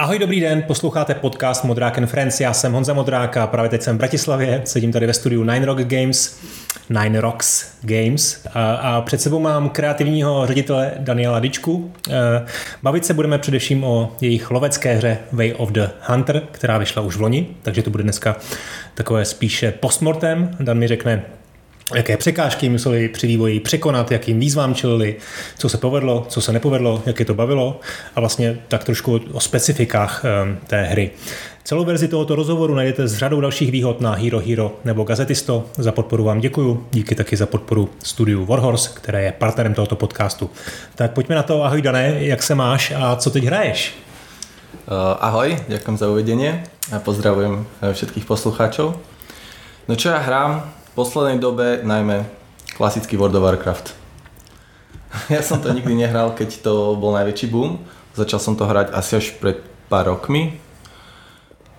Ahoj, dobrý den, posloucháte podcast Modrák and Friends, já jsem Honza Modrák a právě teď jsem v Bratislavě, sedím tady ve studiu Nine Rock Games, Nine Rocks Games a, a před sebou mám kreativního ředitele Daniela Dičku. E, bavit se budeme především o jejich lovecké hře Way of the Hunter, která vyšla už v loni, takže to bude dneska takové spíše postmortem. Dan mi řekne, jaké překážky museli při vývoji překonat, jakým výzvám čelili, co se povedlo, co se nepovedlo, jak je to bavilo a vlastně tak trošku o specifikách ehm, té hry. Celou verzi tohoto rozhovoru najdete s řadou dalších výhod na Hero Hero nebo Gazetisto. Za podporu vám děkuju, díky taky za podporu studiu Warhorse, které je partnerem tohoto podcastu. Tak pojďme na to. Ahoj Dané, jak se máš a co teď hraješ? Uh, ahoj, ďakujem za uvedenie a pozdravujem eh, všetkých poslucháčov. No čo ja hrám? Poslednej dobe najmä klasický World of Warcraft. Ja som to nikdy nehral, keď to bol najväčší boom. Začal som to hrať asi až pred pár rokmi.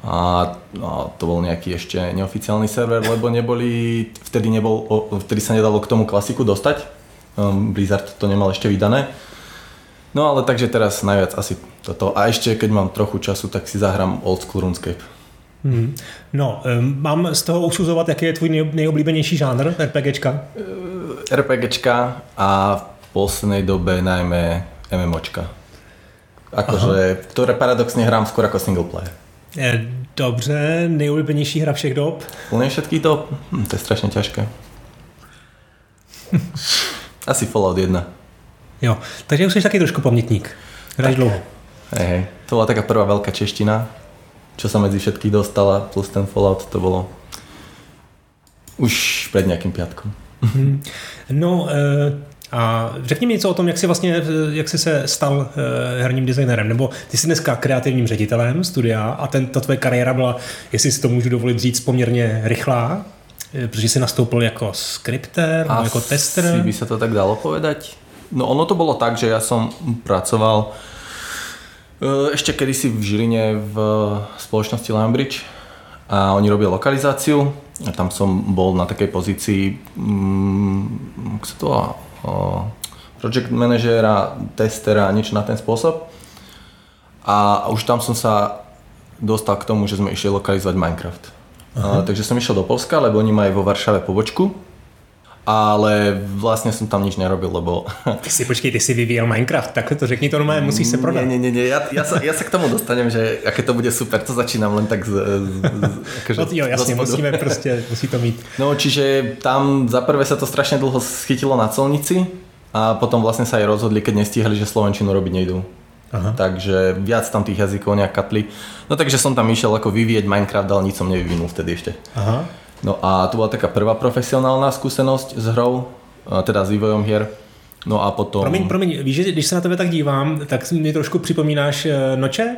A no, to bol nejaký ešte neoficiálny server, lebo neboli, vtedy, nebol, vtedy sa nedalo k tomu klasiku dostať. Um, Blizzard to nemal ešte vydané. No ale takže teraz najviac asi toto. A ešte keď mám trochu času, tak si zahrám Old School RuneScape. Hmm. No, mám z toho usuzovat, jaký je tvůj nejoblíbenější žánr RPGčka? Eh, RPGčka a v poslednej dobe najmä MMOčka. Akože, Aha. ktoré paradoxne hrám skôr ako single player. Dobře, nejoblíbenější hra všech dob? Plně všetkých dob? Hm, to je strašně těžké. Asi Fallout 1. Jo, takže už jsi taky trošku pamětník. Hraješ dlouho. Hej, hej. To byla taká prvá veľká čeština čo sa medzi všetkých dostala, plus ten Fallout, to bolo už před nějakým piatkom. Mhm. No, eh, a řekni mi něco o tom, jak jsi vlastně, jak jsi se stal eh, herním designerem, nebo ty jsi dneska kreativním ředitelem studia a ten, ta tvoje kariéra byla, jestli si to můžu dovolit říct, poměrně rychlá, eh, protože jsi nastoupil jako skripter, jako tester. Asi by se to tak dalo povedať. No ono to bylo tak, že já jsem pracoval Eh, ešte kedysi v Žiline v spoločnosti Lambridge a oni robili lokalizáciu a tam som bol na takej pozícii mm, sa to volá, project manažera, testera, niečo na ten spôsob. A už tam som sa dostal k tomu, že sme išli lokalizovať Minecraft. Uh, takže som išiel do Polska, lebo oni majú vo Varšave pobočku ale vlastně jsem tam nič nerobil, lebo... Ty si, počkej, ty si vyvíjel Minecraft, tak to řekni to normálně, musíš se prodat. Ne, ne, ne, já, já, se, já se k tomu dostanem, že jaké to bude super, to začínám len tak z, z, akože no, jo, jasně, musíme prostě, musí to mít. No, čiže tam za prvé sa to strašne dlho schytilo na celnici a potom vlastne sa aj rozhodli, keď nestíhali, že Slovenčinu robiť nejdú. Aha. Takže viac tam tých jazykov nejak katli. No takže som tam išiel ako vyvíjať Minecraft, ale nic som nevyvinul vtedy ešte. Aha. No a to bola taká prvá profesionálna skúsenosť s hrou, teda s vývojom hier. No a potom... Promiň, promiň, víš, že když se na tebe tak dívám, tak mi trošku připomínáš eh, Noče?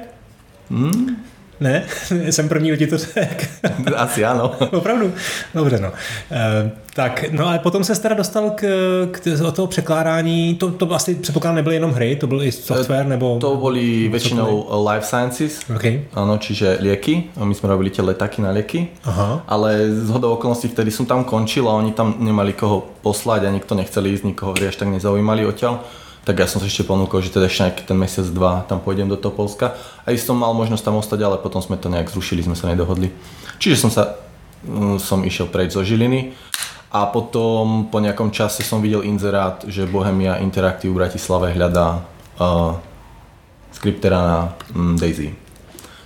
Hmm? Ne? Jsem první, kdo ti to řekl. Asi ano. Opravdu? Dobře, no. E, tak, no a potom se teda dostal k, k od toho překládání, to, to vlastně předpokládám nebyly jenom hry, to byl i software nebo... To byly většinou life sciences, okay. ano, čiže lieky, my jsme robili tie letaky na lieky, Aha. ale z hodou okolností vtedy som tam končil a oni tam nemali koho poslať a nikto nechceli ísť, nikoho až tak nezaujímali odtiaľ tak ja som sa ešte ponúkol, že teda ešte nejaký ten mesiac, dva tam pôjdem do toho Polska. A som mal možnosť tam ostať, ale potom sme to nejak zrušili, sme sa nedohodli. Čiže som sa mm, som išiel preč zo Žiliny a potom po nejakom čase som videl inzerát, že Bohemia Interactive v Bratislave hľadá uh, skriptera na um, Daisy.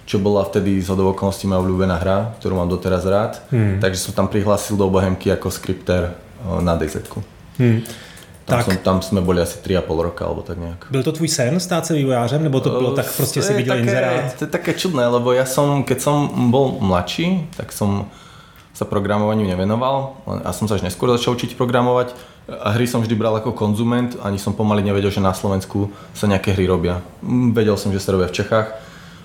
Čo bola vtedy z hodou okolností moja obľúbená hra, ktorú mám doteraz rád. Hmm. Takže som tam prihlásil do Bohemky ako skripter uh, na DZ. Hmm. Tam, tak. Som, tam jsme byli asi 3,5 roka, alebo tak nějak. Byl to tvůj sen stát se vývojářem, nebo to bylo tak prostě si viděl inzerát? To je také čudné, lebo ja som, keď som bol mladší, tak som sa programovaniu nevenoval a som sa až neskôr začal učiť programovať. A hry som vždy bral ako konzument, ani som pomaly nevedel, že na Slovensku sa nejaké hry robia. Mm, vedel som, že sa robia v Čechách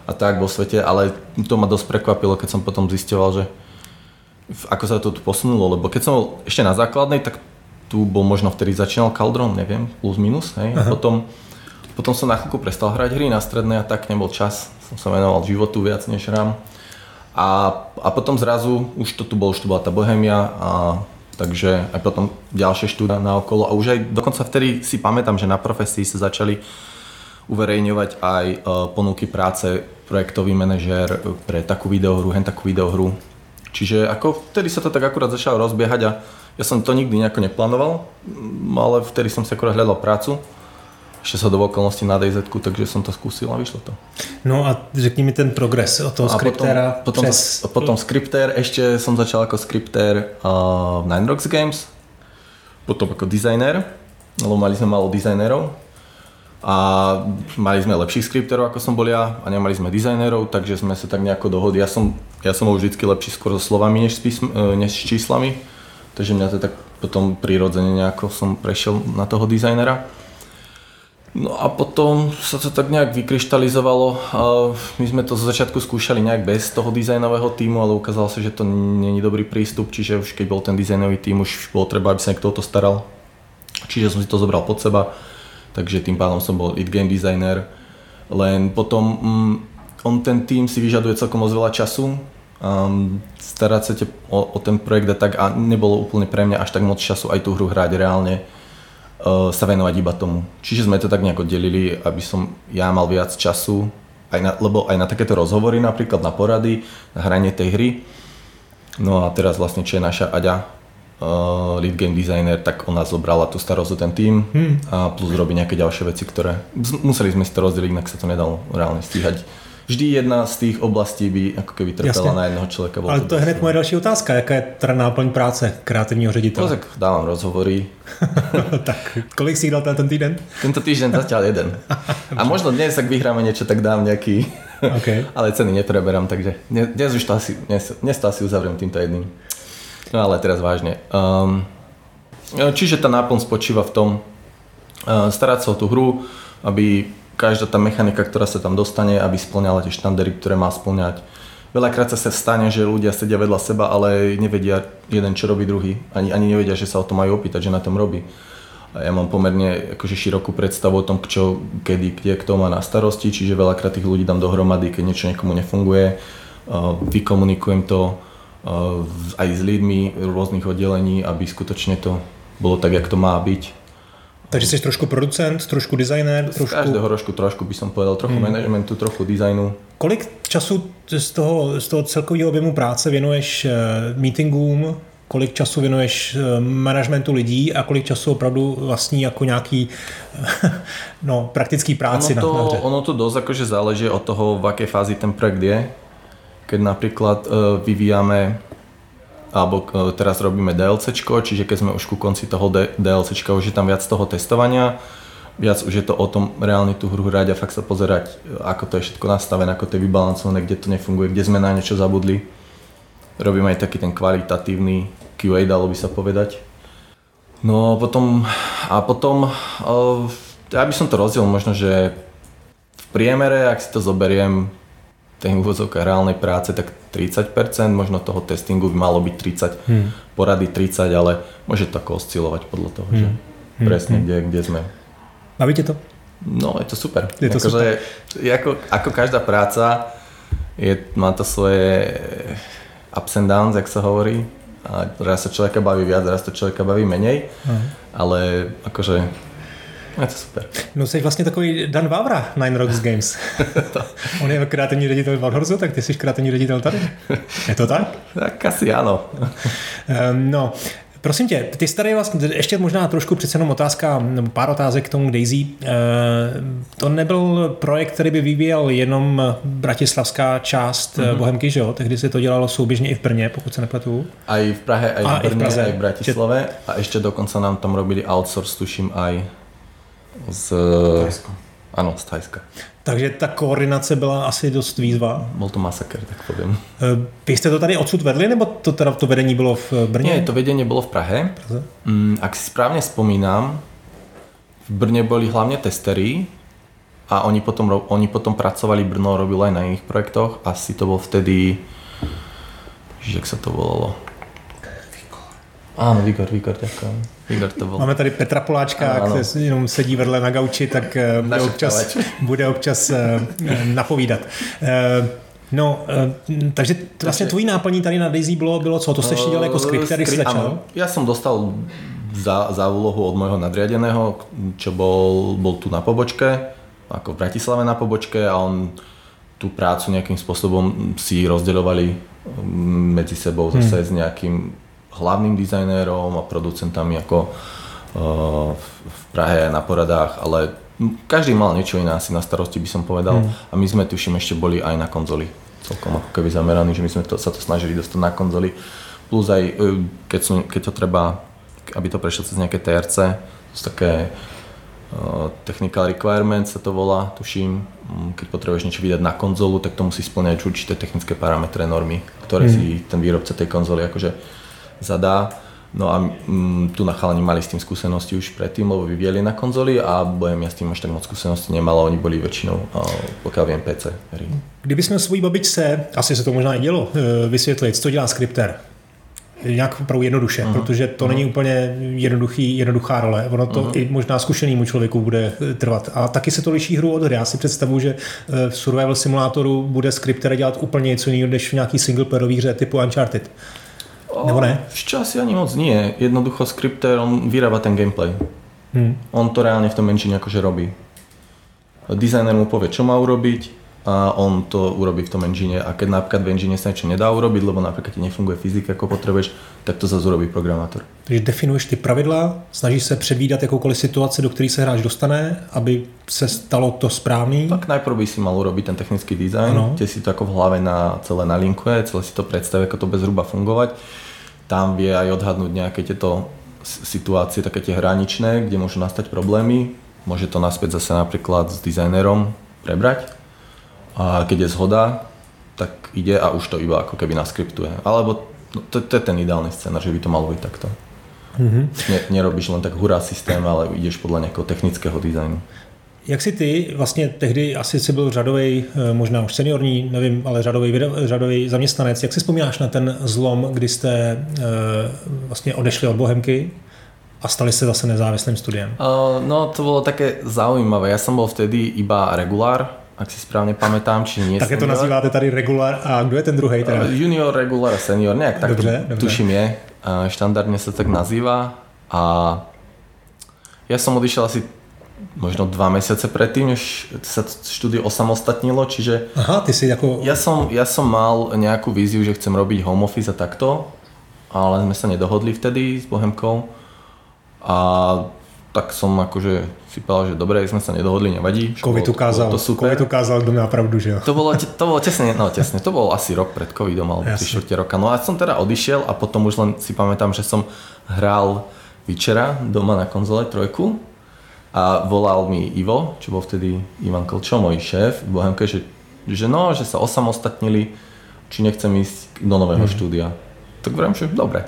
a tak vo svete, ale to ma dosť prekvapilo, keď som potom zistoval, že ako sa to tu posunulo, lebo keď som bol ešte na základnej, tak tu bol možno vtedy začínal Caldron, neviem, plus minus, hej. A potom, potom som na chvíľku prestal hrať hry na strednej a tak nebol čas. Som sa venoval životu viac než hrám. A, a potom zrazu, už to tu bol, už tu bola tá Bohemia a takže aj potom ďalšie štúdia na okolo a už aj dokonca vtedy si pamätám, že na profesii sa začali uverejňovať aj uh, ponuky práce projektový manažér pre takú videohru, hen takú videohru. Čiže ako vtedy sa to tak akurát začalo rozbiehať a ja som to nikdy nejako neplánoval, ale vtedy som si akurát hľadal prácu ešte sa do okolností na DZ, takže som to skúsil a vyšlo to. No a řekni mi ten progres od toho skriptéra potom, přes... Potom, potom skriptér, ešte som začal ako skriptér uh, v Nine Rocks Games, potom ako designer, lebo mali sme málo dizajnerov a mali sme lepších skriptérov ako som bol ja a nemali sme dizajnerov, takže sme sa tak nejako dohodli. Ja som, ja som bol vždycky lepší skôr so slovami než s, písm, e, než s číslami, takže mňa to tak potom prirodzene nejako som prešiel na toho dizajnera. No a potom sa to tak nejak vykryštalizovalo. My sme to zo začiatku skúšali nejak bez toho dizajnového týmu, ale ukázalo sa, že to není dobrý prístup, čiže už keď bol ten dizajnový tým, už bolo treba, aby sa niekto o to staral. Čiže som si to zobral pod seba, takže tým pádom som bol lead game designer. Len potom mm, on ten tým si vyžaduje celkom moc veľa času, um, starať sa o, o ten projekt a tak a nebolo úplne pre mňa až tak moc času aj tú hru hrať reálne uh, sa venovať iba tomu. Čiže sme to tak nejako delili, aby som ja mal viac času, aj na, lebo aj na takéto rozhovory napríklad, na porady, na hranie tej hry. No a teraz vlastne, čo je naša Aďa, uh, lead game designer, tak ona zobrala tú starosť o ten tým hmm. a plus robí nejaké ďalšie veci, ktoré museli sme si to rozdeliť, inak sa to nedalo reálne stíhať vždy jedna z těch oblastí by jako keby trpěla Jasně. na jednoho člověka. Ale to je hned moje další otázka. Jaká je teda náplň práce kreativního ředitele? No, tak dávám rozhovory. tak kolik si dal ten týden? Tento týden zatiaľ jeden. A možno dnes, ak vyhráme niečo, tak dám nejaký. Okay. Ale ceny nepreberám, takže dnes už to asi, dnes, dnes to asi uzavriem týmto jedným. No ale teraz vážne. Um, čiže tá náplň spočíva v tom, uh, starať sa o tú hru, aby každá tá mechanika, ktorá sa tam dostane, aby splňala tie štandardy, ktoré má splňať. Veľakrát sa stane, že ľudia sedia vedľa seba, ale nevedia jeden, čo robí druhý. Ani, ani nevedia, že sa o to majú opýtať, že na tom robí. A ja mám pomerne akože širokú predstavu o tom, čo, kedy, kde, kto má na starosti, čiže veľakrát tých ľudí dám dohromady, keď niečo niekomu nefunguje, vykomunikujem to aj s ľuďmi rôznych oddelení, aby skutočne to bolo tak, jak to má byť takže jsi trošku producent, trošku designer, trošku... Z každého rožku trošku by som povedal, trochu hmm. managementu, trochu designu. Kolik času z toho, z toho celkového objemu práce věnuješ uh, meetingům, kolik času věnuješ uh, managementu lidí a kolik času opravdu vlastní jako nějaký no, praktický práci ono to, na, hře? Ono to dosť akože záleží od toho, v akej fázi ten projekt je. Keď napríklad uh, vyvíjame alebo e, teraz robíme DLC, čiže keď sme už ku konci toho DLC, už je tam viac toho testovania, viac už je to o tom reálne tú hru hrať a fakt sa pozerať, e, ako to je všetko nastavené, ako to je vybalancované, kde to nefunguje, kde sme na niečo zabudli. Robíme aj taký ten kvalitatívny QA, dalo by sa povedať. No potom, a potom, uh, ja by som to rozdiel možno, že v priemere, ak si to zoberiem, tej úvodzovke reálnej práce, tak 30%, možno toho testingu by malo byť 30, hmm. porady 30, ale môže to ako oscilovať podľa toho, hmm. že hmm. presne hmm. Kde, kde sme. Baví to? No, je to super. Je to ako, super. Že, ako, ako každá práca, je, má to svoje ups and downs, jak sa hovorí. A raz sa človeka baví viac, raz to človeka baví menej. Hmm. Ale akože je to super. No jsi vlastně takový Dan Vávra Nine Rocks Games. On je kreativní ředitel v Valhorzu, tak ty jsi kreativní ředitel tady. Je to tak? tak asi ano. Ehm, no, Prosím tě, ty jsi tady vlastně, ještě možná trošku přece jenom otázka, nebo pár otázek k tomu Daisy. Ehm, to nebyl projekt, který by vyvíjel jenom bratislavská část mm-hmm. Bohemky, že jo? Tehdy se to dělalo souběžně i v Brně, pokud se nepletu. A i v Prahe, a i v Brně, a i v Bratislave. A ještě dokonce nám tam robili outsource, tuším, aj z... Thajsko. Ano, z Thajska. Takže ta koordinace byla asi dost výzva. Byl to masakr, tak povím. Eh, vy jste to tady odsud vedli, nebo to teda to vedení bylo v Brně? Ne, to vedení bylo v Prahe. Praze? Mm, ak si správně vzpomínám, v Brně byli hlavně testery a oni potom, oni potom pracovali, Brno robilo aj na iných projektoch. Asi to bol vtedy, jak sa to volalo? Áno, Vigor, Vigor, ďakujem. Vigor to bol. Máme tady Petra Poláčka, který jenom sedí vedle na gauči, tak eh, bude občas, bude občas eh, napovídat. Eh, no, takže vlastně tvojí náplní tady na Daisy bylo, bylo co? To jste ještě dělal jako skript, který jsi začal? Ja som dostal za, za úlohu od môjho nadriadeného, čo bol, bol tu na pobočke, ako v Bratislave na pobočke a on tú prácu nejakým spôsobom si rozdeľovali medzi sebou zase hmm. s nejakým hlavným dizajnérom a producentami ako uh, v Prahe na poradách, ale každý mal niečo iné asi na starosti by som povedal hmm. a my sme tuším ešte boli aj na konzoli celkom ako keby zameraní, že my sme to, sa to snažili dostať na konzoli plus aj e, keď, sú, keď to treba, aby to prešlo cez nejaké TRC, to sú také Uh, technical requirements sa to volá, tuším. Mm, keď potrebuješ niečo vydať na konzolu, tak to musí splňať určité technické parametre, normy, ktoré mm. si ten výrobca tej konzoly akože zadá. No a mm, tu na chalani mali s tým skúsenosti už predtým, lebo vyvieli na konzoli a bojem ja s tým až tak moc skúsenosti nemala, oni boli väčšinou, pokiaľ viem, PC hry. Kdyby sme svojí babičce, asi se to možná i dělo, e, vysvětlit, co dělá skripter, nějak opravdu jednoduše, uh-huh. protože to uh-huh. není úplně jednoduchý, jednoduchá role. Ono to uh-huh. i možná zkušenému člověku bude eh, trvat. A taky se to liší hru od hry. Já si představuji, že eh, v survival simulátoru bude skripter dělat úplně něco jiného, než v nějaký singleplayerový hře typu Uncharted. Nebo ne? Asi ani moc nie. Jednoducho skripter, on vyrába ten gameplay. Hmm. On to reálne v tom engine akože robí. Designer mu povie, čo má urobiť, a on to urobí v tom engine a keď napríklad v engine sa niečo nedá urobiť, lebo napríklad ti nefunguje fyzika ako potrebuješ, tak to zase urobí programátor. Takže definuješ ty pravidla, snažíš se předvídat jakoukoliv situaci, do které se hráč dostane, aby se stalo to správný. Tak najprv by si mal urobiť ten technický design, kde si to ako v hlave na celé nalinkuje, celé si to predstaví, ako to bude zhruba fungovať. Tam vie aj odhadnúť nejaké tieto situácie, také tie hraničné, kde môžu nastať problémy. Môže to naspäť zase napríklad s dizajnerom prebrať a keď je zhoda, tak ide a už to iba ako keby naskriptuje. Alebo no, to, to je ten ideálny scénar, že by to malo byť takto. Mm-hmm. Ne, nerobíš len tak hurá systém, ale ideš podle nějakého technického designu. Jak si ty, vlastně tehdy asi si byl řadový, eh, možná už seniorní, nevím, ale řadový, řadový zaměstnanec. Jak si vzpomínáš na ten zlom, kdy jste e, vlastně odešli od Bohemky a stali se zase nezávislým studiem? Uh, no to bylo také zaujímavé. Ja som bol vtedy iba regulár ak si správne pamätám, či nie Také to nazýváte tady regular a kdo je ten druhý? Teda? Junior, regular a senior, nejak tak dobře, dobře. tuším je. Štandardne sa tak nazýva a ja som odišiel asi možno dva mesiace predtým, než sa štúdio osamostatnilo, čiže... Aha, ty si ako... Ja som, ja som mal nejakú víziu, že chcem robiť home office a takto, ale sme sa nedohodli vtedy s Bohemkou a tak som akože si povedal, že dobre, sme sa nedohodli, nevadí. Covid ukázal, to super. COVID ukázal, kto má pravdu, že jo. To bolo, to bolo tesne, no tesne, to bol asi rok pred covidom, alebo 3 čtvrte roka. No a som teda odišiel a potom už len si pamätám, že som hral večera doma na konzole trojku a volal mi Ivo, čo bol vtedy Ivan Klčo, môj šéf v Bohemke, že, že no, že sa osamostatnili, či nechcem ísť do nového hmm. štúdia tak vrám, že dobré.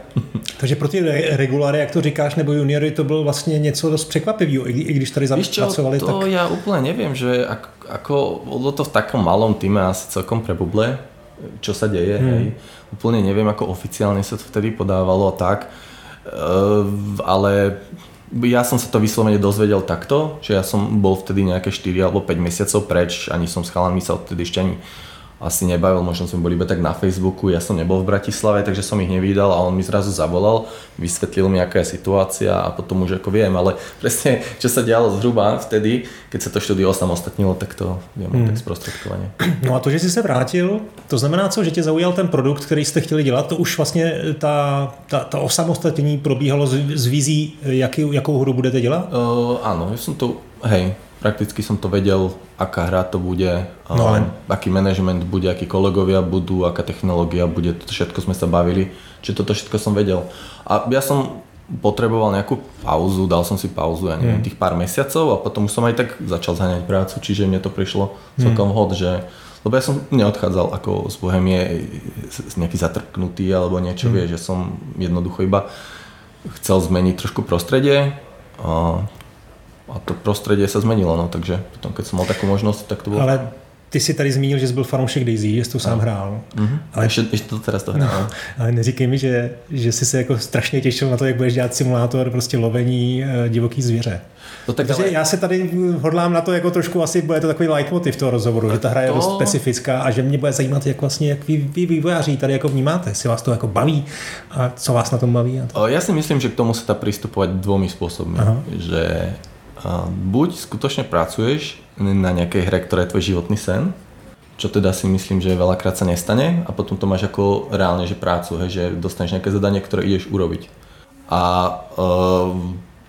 Takže pro ty reguláry, jak to říkáš, nebo juniory, to bylo vlastně něco dost překvapivého, i když tady pracovali. To tak... ja úplne neviem, že ako bolo to v takom malom týme asi celkom prebuble, čo sa deje, hmm. hej. Úplne neviem, ako oficiálne sa to vtedy podávalo a tak, uh, ale ja som sa to vyslovene dozvedel takto, že ja som bol vtedy nejaké 4 alebo 5 mesiacov preč, ani som s chalami sa odtedy ešte ani asi nebavil, možno sme boli iba tak na Facebooku, ja som nebol v Bratislave, takže som ich nevidel a on mi zrazu zavolal, vysvetlil mi, aká je situácia a potom už ako viem, ale presne čo sa dialo zhruba vtedy, keď sa to štúdio osamostatnilo, tak to viem hmm. tak zprostředkovaně. No a to, že jsi se vrátil, to znamená co, že tě zaujal ten produkt, který jste chtěli dělat, to už vlastně ta, ta, ta osamostatnění probíhalo z, z vízí, jaký, jakou hru budete dělat? Uh, áno, ja som to, hej, prakticky som to vedel, aká hra to bude, no, ale... aký management bude, akí kolegovia budú, aká technológia bude, toto všetko sme sa bavili, čiže toto všetko som vedel. A ja som potreboval nejakú pauzu, dal som si pauzu, ja neviem, hmm. tých pár mesiacov a potom už som aj tak začal zhaňať prácu, čiže mne to prišlo celkom hmm. hod, že lebo ja som neodchádzal ako z Bohemie nejaký zatrknutý alebo niečo, hmm. vie, že som jednoducho iba chcel zmeniť trošku prostredie, a to prostředí se změnilo, no, takže potom, keď jsem mal takovou možnost, tak to bylo... Ale ty si tady zmínil, že jsi byl fanoušek Daisy, že jsi to sám hrál. Mm-hmm. Ale ještě, ještě to to hrál. No, ale neříkej mi, že, že jsi se jako strašně těšil na to, jak budeš dělat simulátor prostě lovení uh, divoký zvěře. No tak ale... já se tady hodlám na to jako trošku asi bude to takový leitmotiv toho rozhovoru, že ta hra je to... dost specifická a že mě bude zajímat, jak vlastně, jak vy, vy vývojáři tady jako vnímáte, jestli vás to jako baví a co vás na tom baví. A to. Já si myslím, že k tomu se dá přistupovat dvomi způsoby. Aha. Že buď skutočne pracuješ na nejakej hre, ktorá je tvoj životný sen, čo teda si myslím, že veľakrát sa nestane a potom to máš ako reálne, že prácu, hej, že dostaneš nejaké zadanie, ktoré ideš urobiť. A uh,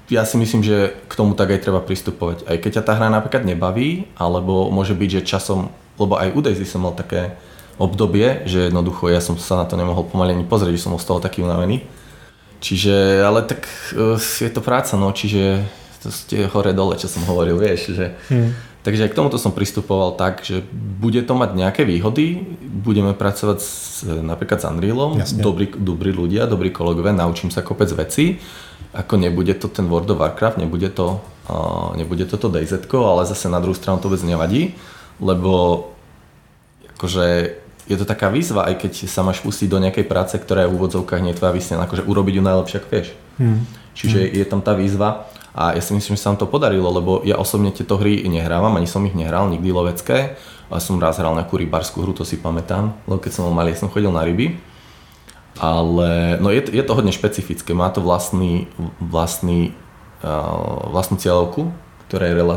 ja si myslím, že k tomu tak aj treba pristupovať. Aj keď ťa tá hra napríklad nebaví, alebo môže byť, že časom, lebo aj u Daisy som mal také obdobie, že jednoducho ja som sa na to nemohol pomaly ani pozrieť, že som ostal taký unavený. Čiže, ale tak uh, je to práca, no, čiže to ste hore dole, čo som hovoril, vieš, že hmm Takže k tomuto som pristupoval tak, že bude to mať nejaké výhody, budeme pracovať s, napríklad s Unrealom, dobrí, dobrí ľudia, dobrí kolegovia, naučím sa kopec veci, ako nebude to ten World of Warcraft, nebude to, uh, nebude toto DayZ, ale zase na druhú stranu to vôbec nevadí, lebo akože je to taká výzva, aj keď sa máš pustiť do nejakej práce, ktorá je v úvodzovkách nie tvoja vysnená, akože urobiť ju najlepšie, ako vieš. Hmm. Čiže hmm. je tam tá výzva a ja si myslím, že sa nám to podarilo, lebo ja osobne tieto hry nehrávam, ani som ich nehral nikdy lovecké, ale som raz hral nejakú rybárskú hru, to si pamätám, lebo keď som bol malý, som chodil na ryby. Ale no je, je to hodne špecifické, má to vlastný, vlastný, uh, vlastnú cieľovku, ktorá je rela,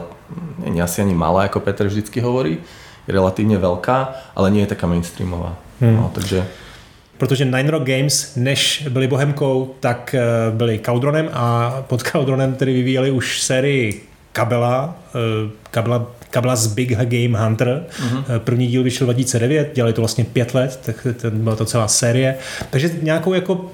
nie asi ani malá, ako Peter vždycky hovorí, je relatívne veľká, ale nie je taká mainstreamová. Hmm. No, takže protože Nine Rock Games, než byli Bohemkou, tak eh, byli Caldronem a pod Caldronem tedy vyvíjeli už sérii Kabela, eh, Kabela Kabela z Big Game Hunter. Uh-huh. První díl vyšel 2009, dělali to vlastně pět let, tak to byla to celá série. Takže nějakou jako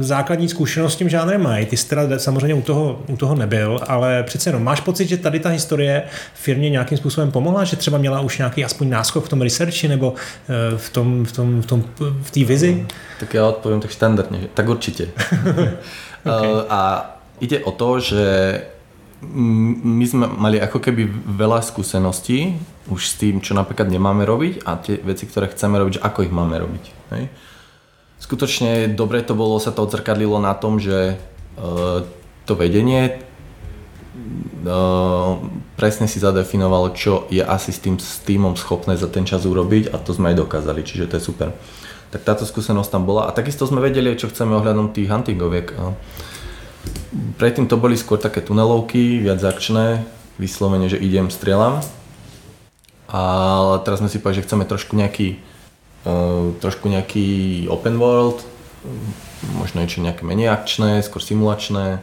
základní zkušenost s tím žánrem mají. Ty jsi teda samozřejmě u toho, u toho nebyl, ale přece jenom máš pocit, že tady ta historie firmě nějakým způsobem pomohla, že třeba měla už nějaký aspoň náskok v tom researchi nebo eh, v tom, v tom, v tom, v té vizi? Hmm, tak já odpovím tak standardně, tak určitě. okay. uh, a ide o to, že my sme mali ako keby veľa skúseností už s tým, čo napríklad nemáme robiť a tie veci, ktoré chceme robiť, že ako ich máme robiť. Hej? Skutočne dobre to bolo, sa to odzrkadlilo na tom, že uh, to vedenie uh, presne si zadefinovalo, čo je asi s tým s týmom schopné za ten čas urobiť a to sme aj dokázali, čiže to je super. Tak táto skúsenosť tam bola a takisto sme vedeli, čo chceme ohľadom tých huntingoviek. Predtým to boli skôr také tunelovky, viac akčné, vyslovene, že idem, strieľam. Ale teraz sme si povedali, že chceme trošku nejaký Eh, trošku nejaký open world, možno niečo nejaké menej akčné, skôr simulačné,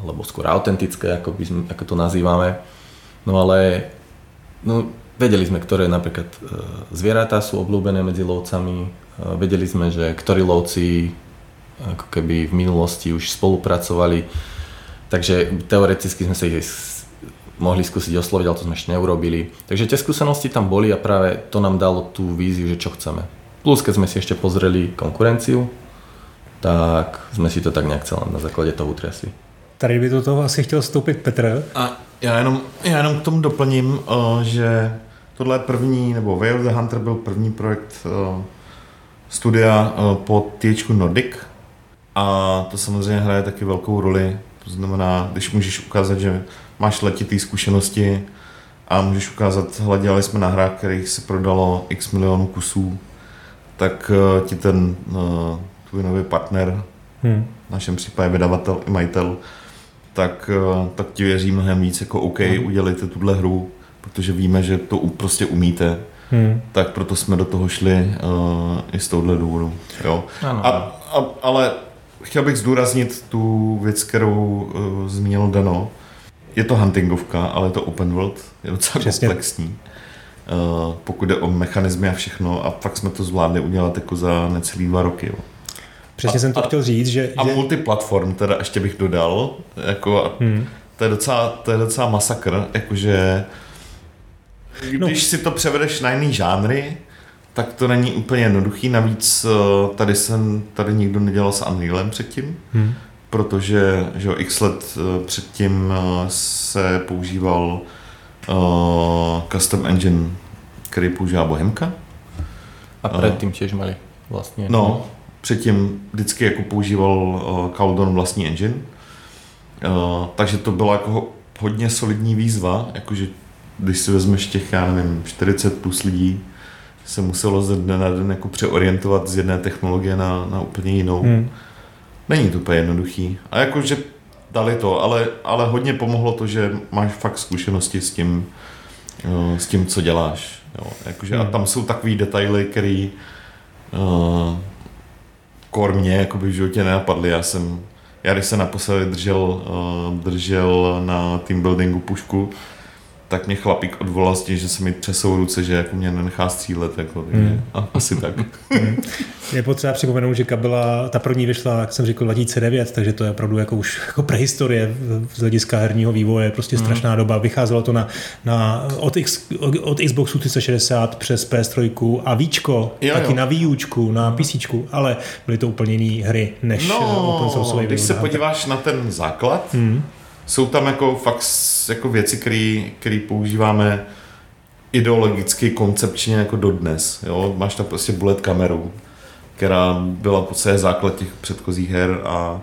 alebo skôr autentické, ako, by sme, ako to nazývame. No ale no, vedeli sme, ktoré napríklad e, zvieratá sú obľúbené medzi lovcami, e, vedeli sme, že ktorí lovci ako keby v minulosti už spolupracovali, takže teoreticky sme sa ich mohli skúsiť osloviť, ale to sme ešte neurobili. Takže tie skúsenosti tam boli a práve to nám dalo tú víziu, že čo chceme. Plus keď sme si ešte pozreli konkurenciu, tak jsme si to tak nějak celé na základě toho utriasli. Tady by do toho asi chtěl vstoupit Petr. A já jenom, já jenom k tomu doplním, eh, že tohle je první, nebo Way of the Hunter byl první projekt eh, studia eh, pod THQ Nordic a to samozřejmě hraje taky velkou roli. To znamená, když můžeš ukázat, že máš letitý zkušenosti a můžeš ukázat, hele, dělali jsme na hrách, kterých se prodalo x milionů kusů, tak uh, ti ten uh, tvůj nový partner, hmm. v našem případě vydavatel i majitel, tak, uh, tak ti věří mnohem víc, jako OK, hmm. udělejte tuhle hru, protože víme, že to prostě umíte. Hmm. Tak proto jsme do toho šli uh, i z touhle důvodu. Jo. Ano. A, a, ale chtěl bych zdůraznit tu věc, kterou uh, zmínil Dano, je to huntingovka, ale je to open world, je docela Přesně. komplexní. Uh, pokud jde o mechanizmy a všechno a fakt jsme to zvládli udělat jako za necelý dva roky. Jo. Přesně a, jsem to a, chtěl říct, že... A že... multiplatform teda ještě bych dodal, jako hmm. to, je docela, to je docela masakr, jakože no. když no. si to převedeš na jiný žánry, tak to není úplně jednoduchý, navíc eh, tady jsem, tady nikdo nedělal s Unrealem předtím. Hmm protože že jo, x let eh, předtím eh, se používal uh, custom engine, který používá Bohemka. A předtím těž měli vlastně. No, předtím vždycky jako používal uh, Caldon vlastní engine. Uh, takže to byla jako hodně solidní výzva, jakože když si vezmeš těch, já nevím, 40 plus lidí, se muselo ze dne na den jako přeorientovat z jedné technologie na, na úplně jinou. Hmm Není to úplně jednoduchý. A jakože dali to, ale, ale hodně pomohlo to, že máš fakt zkušenosti s tím, eh, s tím, co děláš. Jo, jakože, hmm. A tam jsou takový detaily, který uh, kor mě jakoby v životě nenapadly. Já jsem, já když jsem naposledy držel, uh, držel na team buildingu pušku, tak mě chlapík odvolal s tím, že se mi třesou ruce, že jako mě nenechá střílet. Jako, hmm. a, asi tak. Hmm. Je potřeba připomenout, že kabela, ta první vyšla, jak jsem říkal, 2009, takže to je opravdu jako už jako prehistorie z hlediska herního vývoje, prostě hmm. strašná doba. Vycházelo to na, na od, X, od Xboxu 360 přes PS3 a Víčko, jo, taky jo. na Víučku, na PC, ale byly to úplně jiné hry než no, open source. Když se podíváš na ten základ, hmm jsou tam jako fakt jako věci, které používáme ideologicky, koncepčně jako dodnes. Jo? Máš tam prostě bullet kameru, která byla po celé základ těch předchozích her a,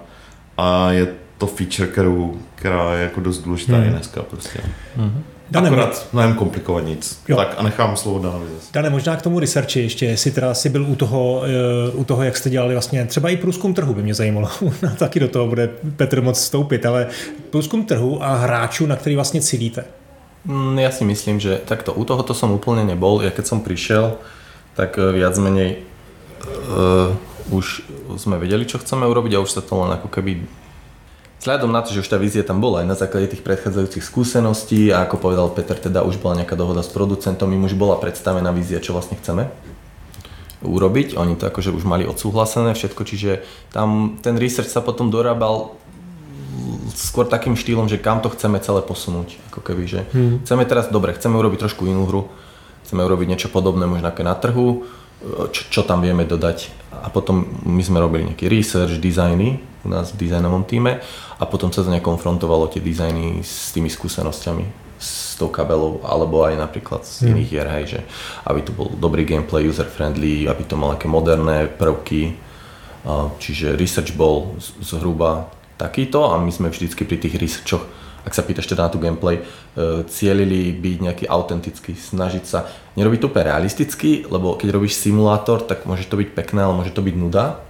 a je to feature, kterou, která je jako dost důležitá hmm. i dneska prostě. Hmm. Dane, Akorát mnohem komplikovaníc. Jo. Tak a nechám slovo Danovi zase. Dane, možná k tomu researchi ještě, jestli teda si byl u toho, uh, u toho, jak jste dělali vlastně, třeba i průzkum trhu by mě zajímalo, taky do toho bude Petr moc vstoupit, ale průzkum trhu a hráčů, na který vlastně cílíte. Mm, ja si myslím, že takto u tohoto som úplne nebol. Ja keď som prišiel, tak e, viac menej uh, už sme vedeli, čo chceme urobiť a už sa to len ako keby Vzhľadom na to, že už tá vízia tam bola aj na základe tých predchádzajúcich skúseností a ako povedal Peter, teda už bola nejaká dohoda s producentom, im už bola predstavená vízia, čo vlastne chceme urobiť. Oni to akože už mali odsúhlasené všetko, čiže tam ten research sa potom dorábal skôr takým štýlom, že kam to chceme celé posunúť. Ako keby, že hmm. chceme teraz, dobre, chceme urobiť trošku inú hru, chceme urobiť niečo podobné možno na trhu, čo, čo tam vieme dodať. A potom my sme robili nejaký research, designy u nás v dizajnovom týme a potom sa to nekonfrontovalo tie dizajny s tými skúsenosťami s tou kabelou, alebo aj napríklad z iných hier, hej, že aby to bol dobrý gameplay, user-friendly, aby to mal nejaké moderné prvky. Čiže research bol zhruba takýto a my sme vždycky pri tých researchoch ak sa pýtaš teda na tú gameplay, e, cielili byť nejaký autentický, snažiť sa nerobiť to úplne realisticky, lebo keď robíš simulátor, tak môže to byť pekné, ale môže to byť nuda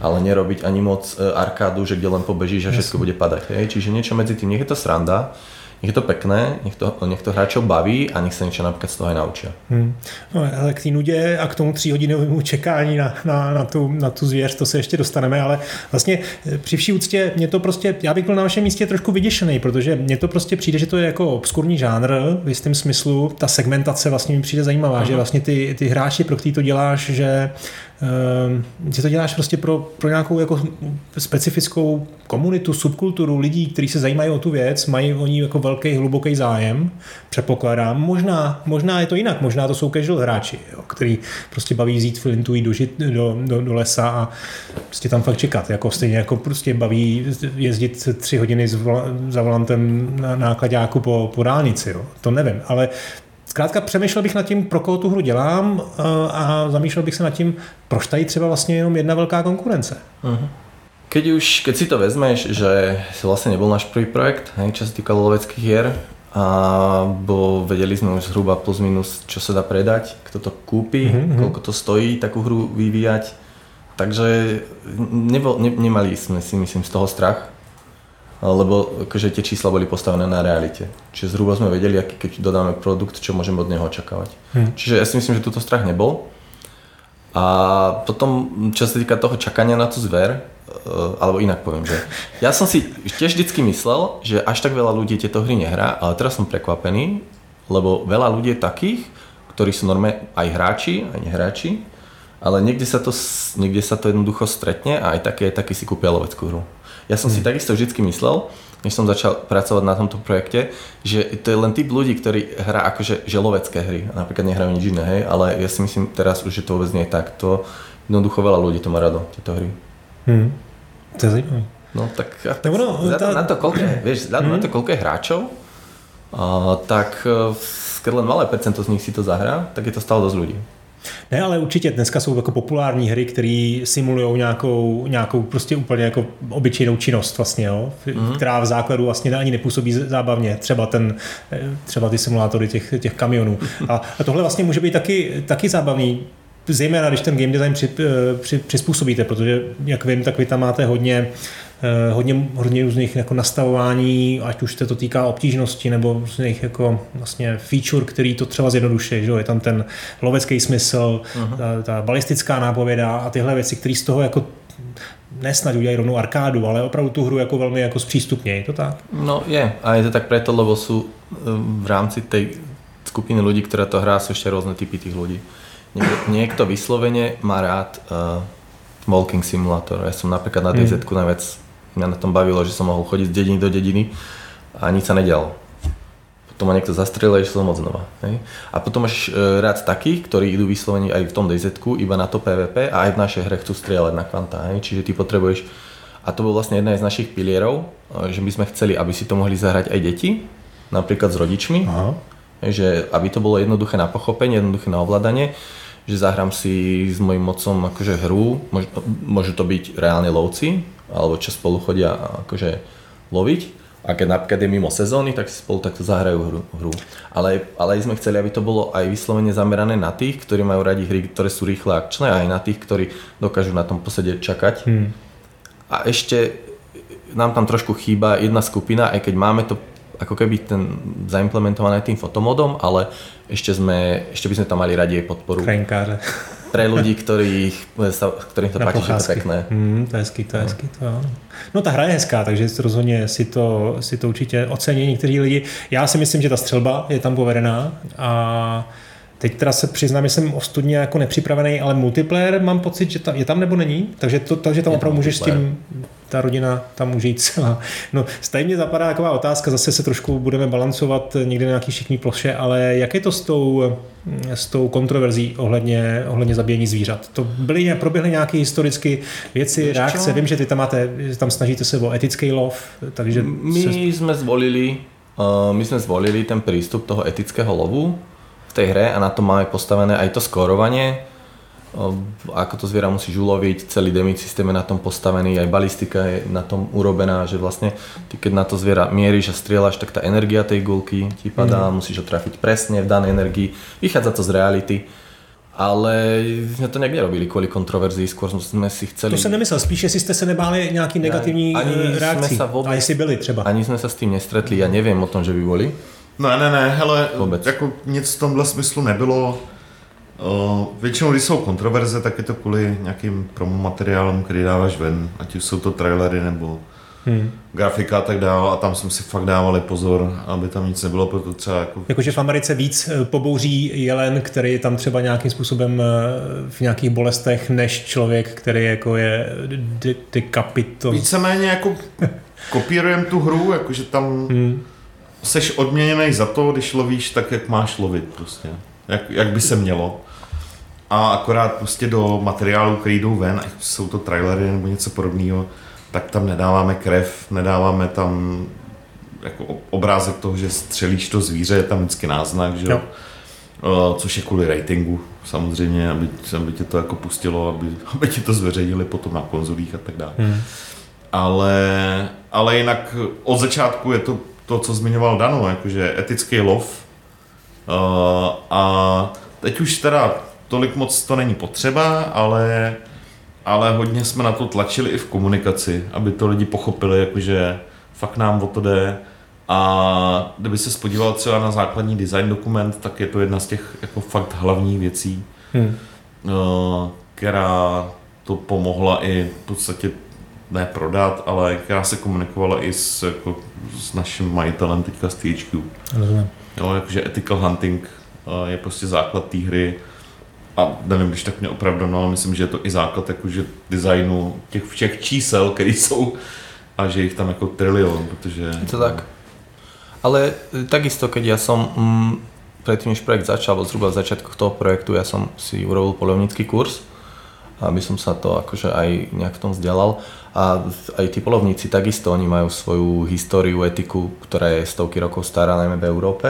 ale nerobiť ani moc e, arkádu, že kde len pobežíš a všetko bude padať. Hej? Čiže niečo medzi tým, nech je to sranda, nech je to pekné, nech to, nech to hráčov baví a nech se něco například z toho aj naučia. Hmm. No, ale k té nudě a k tomu tříhodinovému čekání na, na, na, tu, na tu zvěř, to se ještě dostaneme, ale vlastně e, při vší úctě mě to prostě, já bych byl na vašem místě trošku vyděšený, protože mně to prostě přijde, že to je jako obskurní žánr v jistém smyslu, ta segmentace vlastně mi přijde zajímavá, Aha. že vlastně ty, ty hráči, pro který to děláš, že že to děláš prostě pro, pro nějakou jako specifickou komunitu, subkulturu lidí, kteří se zajímají o tu věc, mají o ní jako velký, hluboký zájem, předpokládám. Možná, možná je to jinak, možná to jsou casual hráči, jo, který prostě baví vzít flintu do, do, do, do, lesa a prostě tam fakt čekat. Jako stejně jako prostě baví jezdit tři hodiny za volantem na nákladáku po, po dálnici. Jo. To nevím, ale Zkrátka přemýšlel bych nad tím, pro koho tu hru dělám eh, a zamýšlel bych se nad tím, proč tady třeba vlastně jenom jedna velká konkurence. Uh-huh. Keď už, keď si to vezmeš, že si vlastne nebol náš prvý projekt, hej, čo sa týka loveckých hier, a bo vedeli sme už zhruba plus minus, čo sa dá predať, kto to kúpi, mm-hmm. koľko to stojí takú hru vyvíjať. Takže nebol, ne, nemali sme si myslím z toho strach lebo akože tie čísla boli postavené na realite. Čiže zhruba sme vedeli, aký, keď dodáme produkt, čo môžeme od neho očakávať. Hmm. Čiže ja si myslím, že túto strach nebol. A potom, čo sa týka toho čakania na tú zver, eh, alebo inak poviem, že ja som si tiež vždycky myslel, že až tak veľa ľudí tieto hry nehrá, ale teraz som prekvapený, lebo veľa ľudí je takých, ktorí sú normálne aj hráči, aj nehráči, ale niekde sa to, niekde sa to jednoducho stretne a aj také, také si kúpia loveckú hru. Ja som si hmm. takisto vždycky myslel, než som začal pracovať na tomto projekte, že to je len typ ľudí, ktorí hrá akože želovecké hry, napríklad nehrajú nič iné, hej, ale ja si myslím teraz už, že to vôbec nie je tak. To jednoducho veľa ľudí to má rado, tieto hry. Hmm. To je zajímavé. No tak, tak no, tá... na to, koľko je, vieš, hmm. na to, koľko je hráčov, a, tak e, keď len malé percento z nich si to zahrá, tak je to stále dosť ľudí. Ne, ale určitě dneska jsou jako populární hry, které simulují nějakou, nějakou prostě úplně jako obyčejnou činnost vlastně, jo, mm. která v základu vlastně ani nepůsobí zábavně, třeba ten, třeba ty simulátory těch, těch kamionů. A, a tohle vlastně může být taky, taky zábavný, zejména když ten game design při, při, přizpůsobíte, protože jak vím, tak vy tam máte hodně eh, hodně, hodně různých jako nastavování, ať už se to týká obtížnosti nebo různých jako vlastně feature, který to třeba zjednodušuje, že je tam ten lovecký smysl, uh-huh. ta, ta balistická nápověda a tyhle věci, které z toho jako nesnad udělají rovnou arkádu, ale opravdu tu hru jako velmi jako zpřístupnějí, to tak? No je, a je to tak preto, lebo sú eh, v rámci tej skupiny ľudí, ktorá to hrá, sú ešte rôzne typy tých ľudí. Niekto, niekto vyslovene má rád uh, walking simulator. Ja som napríklad na DZ mm. najviac mňa na tom bavilo, že som mohol chodiť z dediny do dediny a nič sa nedialo. Potom ma niekto zastrelil a išiel som znova. Hej? A potom máš uh, rád takých, ktorí idú vyslovene aj v tom DZ iba na to PvP a aj v našej hre chcú strieľať na kvanta. Hej? Čiže ty potrebuješ a to bol vlastne jedna z našich pilierov, že by sme chceli, aby si to mohli zahrať aj deti, napríklad s rodičmi. Aha že aby to bolo jednoduché na pochopenie, jednoduché na ovládanie, že zahrám si s mojim mocom akože hru, môž, môžu to byť reálne lovci, alebo čo spolu chodia akože loviť. A keď napríklad je mimo sezóny, tak si spolu takto zahrajú hru. hru. Ale, ale sme chceli, aby to bolo aj vyslovene zamerané na tých, ktorí majú radi hry, ktoré sú rýchle a akčné, a aj na tých, ktorí dokážu na tom posedieť čakať. Hmm. A ešte nám tam trošku chýba jedna skupina, aj keď máme to ako keby ten zaimplementované tým fotomodom, ale ešte, sme, ešte by sme tam mali radi aj podporu. Krajinkáře. Pre ľudí, ktorých, ktorým to Na páči, že to pekné. Mm, to je hezký, to je hezký. To, jo. No ta hra je hezká, takže rozhodně si to, si to určitě ocení někteří lidi. Já si myslím, že ta střelba je tam povedená a Teď teda se přiznám, že jsem ostudně jako nepřipravený, ale multiplayer mám pocit, že tam, je tam nebo není, takže, to, takže tam je opravdu můžeš s tím, ta rodina tam může jít celá. No, stejně mě zapadá taková otázka, zase se trošku budeme balancovat někde na nějaký všichni ploše, ale jak je to s tou, s tou kontroverzí ohledně, ohledně zabíjení zvířat? To byly, proběhly nějaké historické věci, Víš reakce? Čo? Vím, že ty tam máte, tam snažíte se o etický lov, takže... My se... jsme zvolili uh, my jsme zvolili ten prístup toho etického lovu, v tej hre a na to máme postavené aj to skórovanie, ako to zviera musíš uloviť, celý demit systém je na tom postavený, aj balistika je na tom urobená, že vlastne ty keď na to zviera mieríš a strieľaš, tak tá energia tej gulky ti padá, mm. musíš ho trafiť presne v danej energii, vychádza to z reality. Ale jsme to nějak nerobili kvůli kontroverzii, skôr jsme si chceli... To jsem nemyslel, spíš jestli jste se nebáli nějaký negativní ani eh, reakcí. Vůbec, a jestli byli třeba. Ani jsme se s tím nestretli, já nevím o tom, že by byli. Ne, ne, ne, hele, Vůbec. jako nic v tomhle smyslu nebylo. Uh, většinou, když jsou kontroverze, tak je to kvůli nějakým promo materiálům, který dáváš ven, ať už jsou to trailery nebo hmm. grafika a tak dále a tam jsme si fakt dávali pozor, aby tam nic nebylo, proto třeba jako... Jakože v Americe víc eh, pobouří jelen, který je tam třeba nějakým způsobem eh, v nějakých bolestech, než člověk, který jako je dekapito. Víceméně jako kopírujeme tu hru, jakože tam... Hmm seš odměněný za to, když lovíš tak, jak máš lovit prostě. Jak, jak by se mělo. A akorát prostě do materiálu, který jdou ven, ať jsou to trailery nebo něco podobného, tak tam nedáváme krev, nedáváme tam jako obrázek toho, že střelíš to zvíře, je tam vždycky náznak, že jo. Což je kvůli ratingu, samozřejmě, aby, aby tě to jako pustilo, aby, aby ti to zveřejnili potom na konzolích a tak dále. Hmm. Ale, ale jinak od začátku je to to, co zmiňoval Dano, jakože etický lov. Uh, a teď už teda tolik moc to není potřeba, ale, ale hodně jsme na to tlačili i v komunikaci, aby to lidi pochopili, jakože fakt nám o to jde. A kdyby se spodíval třeba na základní design dokument, tak je to jedna z těch jako fakt hlavních věcí, hmm. uh, která to pomohla i v podstatě ne prodat, ale která se komunikovala i s, jako, s naším majitelem teďka z THQ. Jo, jakože ethical hunting je prostě základ té hry a nevím, když tak mě opravdu, no, ale myslím, že je to i základ jakože designu těch všech čísel, které jsou a že jich tam jako trilion, protože... Je to tak. Ale takisto, keď ja som mm, predtým, než projekt začal, zhruba v začiatkoch toho projektu, ja som si urobil polovnícky kurz, aby som sa to akože aj nejak v tom vzdelal. A aj tí polovníci takisto, oni majú svoju históriu, etiku, ktorá je stovky rokov stará, najmä v Európe.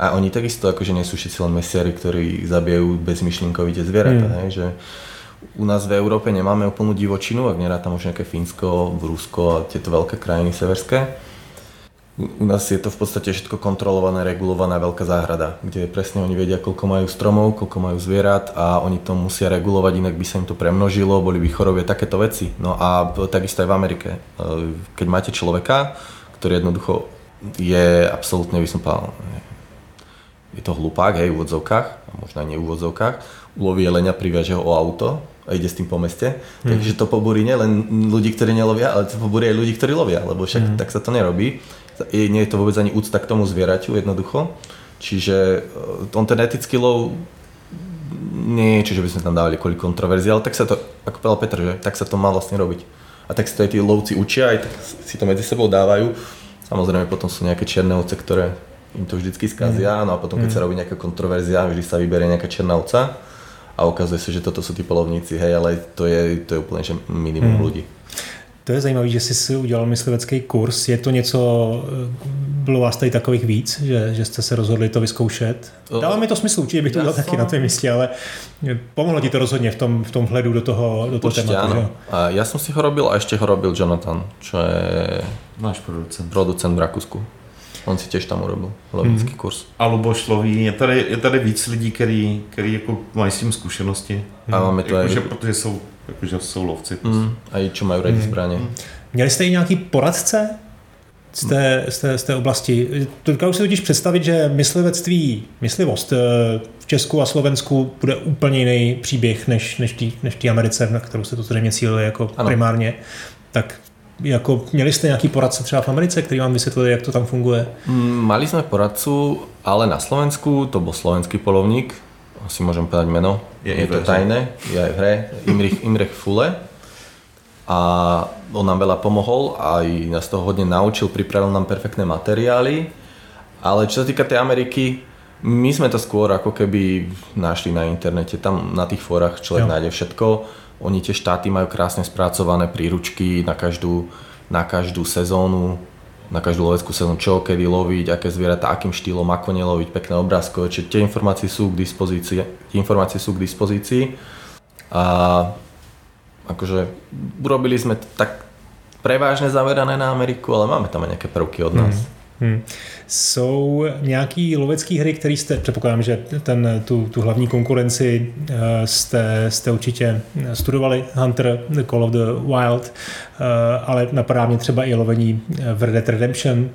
A oni takisto akože nie sú všetci len mesiari, ktorí zabijajú bezmyšlienkovite zvieratá. Mm. že u nás v Európe nemáme úplnú divočinu, ak tam už nejaké Fínsko, Rusko a tieto veľké krajiny severské. U nás je to v podstate všetko kontrolované, regulovaná veľká záhrada, kde presne oni vedia, koľko majú stromov, koľko majú zvierat a oni to musia regulovať, inak by sa im to premnožilo, boli by chorobie, takéto veci. No a takisto aj v Amerike. E, keď máte človeka, ktorý jednoducho je absolútne, by som povedal, je to hlupák, hej, v úvodzovkách, a možno aj nie v úvodzovkách, uloví jelenia, priviaže ho o auto a ide s tým po meste. Hmm. Takže to pobúri len ľudí, ktorí nelovia, ale to pobúri aj ľudí, ktorí lovia, lebo však hmm. tak sa to nerobí nie je to vôbec ani úcta k tomu zvieraťu jednoducho. Čiže e, on ten etický lov nie je, čiže by sme tam dávali kvôli kontroverzii, ale tak sa to, ako povedal Petr, že tak sa to má vlastne robiť. A tak si to aj tí lovci učia, aj tak si to medzi sebou dávajú. Samozrejme potom sú nejaké čierne ovce, ktoré im to vždycky skazia, mm. no a potom keď mm. sa robí nejaká kontroverzia, vždy sa vyberie nejaká čierna ovca a ukazuje sa, že toto sú tí polovníci, hej, ale to je, to je úplne že minimum mm. ľudí. To je zajímavé, že jsi si udělal myslivecký kurz. Je to něco, eh, bylo vás tady takových víc, že, že jste se rozhodli to vyzkoušet? Dává mi to smysl, určitě bych to udělal taky na tvém místě, ale pomohlo ti to rozhodně v tom, v tom hledu do toho, do toho tématu. Že? A já jsem si ho robil a ještě ho robil Jonathan, čo je náš producent. producent v Rakousku. On si těž tam urobil lovický mm-hmm. kurz. A Luboš loví, je tady, je tady víc lidí, který, který jako mají s tím zkušenosti. A máme to jako, aj... protože jsou jakože jsou lovci. Mm, a i čo mají rádi mm. zbraně. Mm. Měli jste i nějaký poradce z té, z té, z té oblasti? Dokážu si totiž představit, že myslivectví, myslivost eh, v Česku a Slovensku bude úplně jiný příběh než, než tý, než tý Americe, na kterou se to zřejmě cílili jako ano. primárně. Tak jako měli jste nějaký poradce třeba v Americe, který vám vysvětlili, jak to tam funguje? Mm, mali jsme poradcu, ale na Slovensku to byl slovenský polovník, asi môžem povedať meno, je, je to tajné, je aj v hre, Imrich, Imrech Fule. A on nám veľa pomohol a aj nás toho hodne naučil, pripravil nám perfektné materiály. Ale čo sa týka tej Ameriky, my sme to skôr ako keby našli na internete, tam na tých fórach človek jo. nájde všetko. Oni tie štáty majú krásne spracované príručky na každú, na každú sezónu, na každú loveckú sezónu, čo kedy loviť, aké zvieratá, akým štýlom, ako neloviť, pekné obrázky, čiže tie informácie sú k dispozícii, informácie sú k dispozícii a akože urobili sme tak prevážne zamerané na Ameriku, ale máme tam aj nejaké prvky od nás. Mm. Hmm. Jsou nějaký lovecký hry, který jste, předpokládám, že ten, tu, tu hlavní konkurenci uh, jste, jste určitě studovali, Hunter, Call of the Wild, uh, ale napadá mě třeba i lovení v Red Dead Redemption,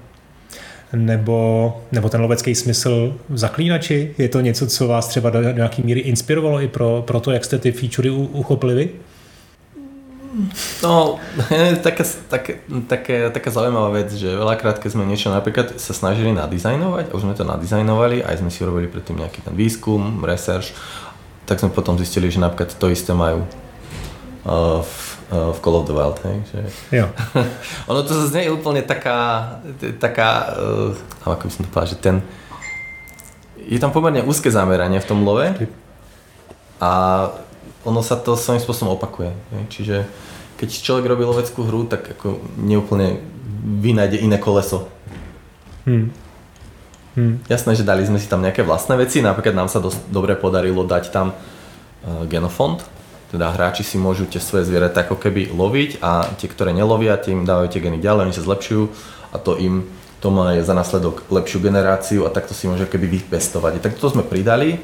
nebo, nebo ten lovecký smysl v zaklínači? Je to něco, co vás třeba do nějaký míry inspirovalo i pro, pro to, jak jste ty featurey uchopili vy? No, taká, taká, taká, taká zaujímavá vec, že veľakrát, keď sme niečo napríklad sa snažili nadizajnovať, a už sme to nadizajnovali, aj sme si urobili predtým nejaký ten výskum, research, tak sme potom zistili, že napríklad to isté majú uh, v, uh, v Call of the Wild, hej, že... Jo. ono to znie úplne taká, taká, uh, ako by som to povedal, že ten, je tam pomerne úzke zameranie v tom love. A ono sa to svojím spôsobom opakuje. Čiže keď človek robí loveckú hru, tak ako neúplne vynájde iné koleso. Hmm. Hmm. Jasné, že dali sme si tam nejaké vlastné veci, napríklad nám sa dosť dobre podarilo dať tam uh, genofond, teda hráči si môžu tie svoje zvieratá ako keby loviť a tie, ktoré nelovia, tie im dávajú tie geny ďalej, oni sa zlepšujú a to im to má za následok lepšiu generáciu a takto si môže keby vypestovať. Tak to sme pridali,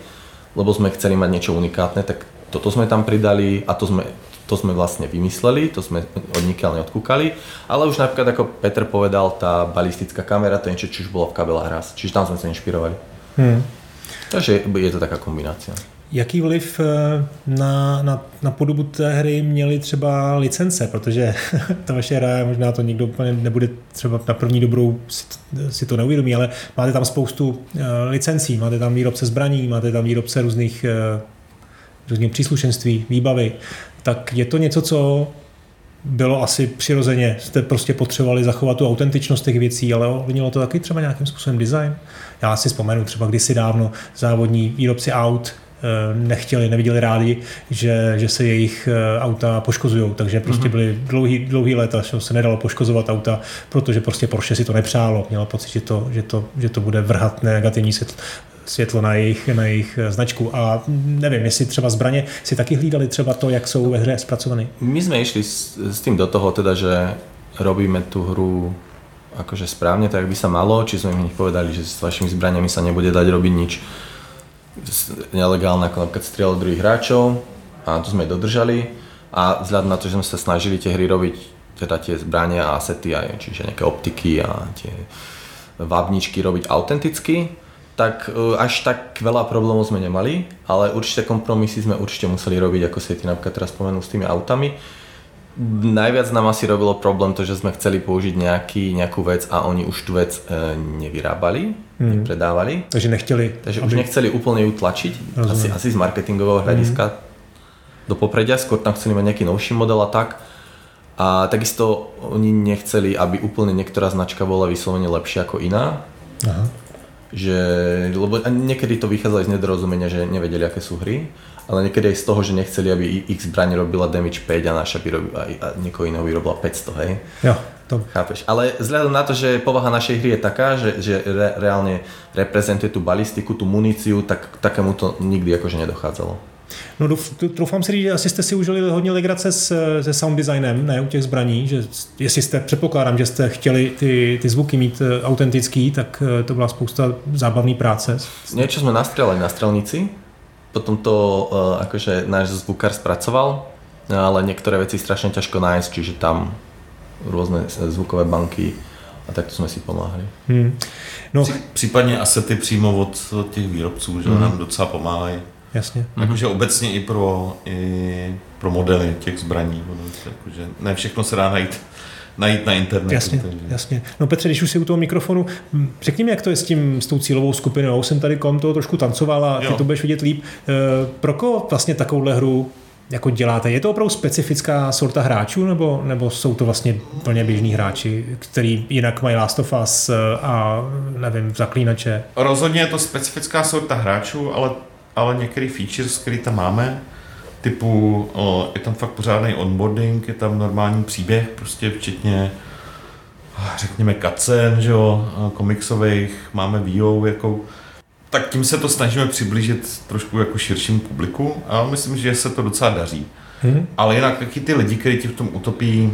lebo sme chceli mať niečo unikátne, tak toto sme tam pridali a to sme, to sme vlastne vymysleli, to sme od nikiaľ neodkúkali, ale už napríklad ako Peter povedal, tá balistická kamera, to je niečo, čo už bolo v kabelách raz, čiže tam sme sa inšpirovali. Hmm. Takže je to taká kombinácia. Jaký vliv eh, na, na, na podobu té hry měly třeba licence, protože ta vaše hra, možná to nikdo úplně nebude třeba na první dobrou si, si to neuvědomí, ale máte tam spoustu uh, licencí, máte tam výrobce zbraní, máte tam výrobce různých uh, různě příslušenství, výbavy, tak je to něco, co bylo asi přirozeně, jste prostě potřebovali zachovat tu autentičnost těch věcí, ale ovlivnilo to taky třeba nějakým způsobem design. Já si vzpomenu třeba kdysi dávno závodní výrobci aut eh, nechtěli, neviděli rádi, že, že se jejich eh, auta poškozují, takže prostě mhm. byly dlouhý, dlouhý léta, že se nedalo poškozovat auta, protože prostě Porsche si to nepřálo, měla pocit, že to, že to, že to bude vrhat negativní světlo na jejich, na jejich značku. A nevím, jestli třeba zbraně si taky hlídali třeba to, jak jsou ve hře zpracované. My jsme išli s, s tým do toho, teda, že robíme tu hru akože správne, tak by sa malo, či sme im povedali, že s vašimi zbraniami sa nebude dať robiť nič nelegálne, ako napríklad strieľať druhých hráčov a to sme dodržali a vzhľadom na to, že sme sa snažili tie hry robiť, teda tie zbrania a sety, aj, čiže nejaké optiky a tie vábničky robiť autenticky, tak e, až tak veľa problémov sme nemali, ale určite kompromisy sme určite museli robiť, ako si ty napríklad teraz spomenul s tými autami. Najviac nám asi robilo problém to, že sme chceli použiť nejaký, nejakú vec a oni už tú vec e, nevyrábali, hmm. nepredávali. Takže nechtěli. Takže aby... už nechceli úplne ju tlačiť, asi, asi z marketingového hľadiska hmm. do popredia, skôr tam chceli mať nejaký novší model a tak. A takisto oni nechceli, aby úplne niektorá značka bola vyslovene lepšia ako iná. Aha. Že, lebo niekedy to vychádzalo z nedorozumenia, že nevedeli, aké sú hry ale niekedy aj z toho, že nechceli, aby ich zbraň robila damage 5 a naša by robila, a niekoho iného by robila 500, hej? Jo, to... Chápeš? Ale vzhľadom na to, že povaha našej hry je taká, že, že re, reálne reprezentuje tú balistiku, tú muníciu, tak takému to nikdy akože nedochádzalo. No doufám si říct, že asi jste si užili hodně legrace s, se sound designem, ne u těch zbraní, že jestli jste, předpokládám, že jste chtěli ty, ty zvuky mít eh, autentický, tak eh, to byla spousta zábavné práce. Niečo sme nastrelali na strelnici, potom to uh, akože náš zvukár spracoval, ale niektoré veci strašne ťažko nájsť, čiže tam rôzne zvukové banky a takto jsme si pomáhali. Hmm. No. Případně asety přímo od těch výrobců, že hmm. nám docela pomáhají. Jasně. Jakože obecně i pro, i pro modely těch zbraní. Jakože ne všechno se dá najít najít na internetu. Jasně, takže. jasně. No Petře, když už si u toho mikrofonu, řekni mi, jak to je s tím, s tou cílovou skupinou. Jsem tady kolem toho trošku tancoval a ty jo. to budeš vidět líp. E, pro koho vlastně takovouhle hru jako děláte? Je to opravdu specifická sorta hráčů, nebo, nebo jsou to vlastně plně běžní hráči, který jinak mají Last of Us eh, a nevím, zaklínače? Rozhodně je to specifická sorta hráčů, ale, ale některé features, které tam máme, typu, je tam fakt pořádný onboarding, je tam normální příběh, prostě včetně řekněme kacen, že jo, komiksových, máme VO, jako, tak tím se to snažíme přiblížit trošku jako širším publiku a myslím, že se to docela daří. Hmm. Ale jinak taky ty lidi, kteří ti v tom utopí,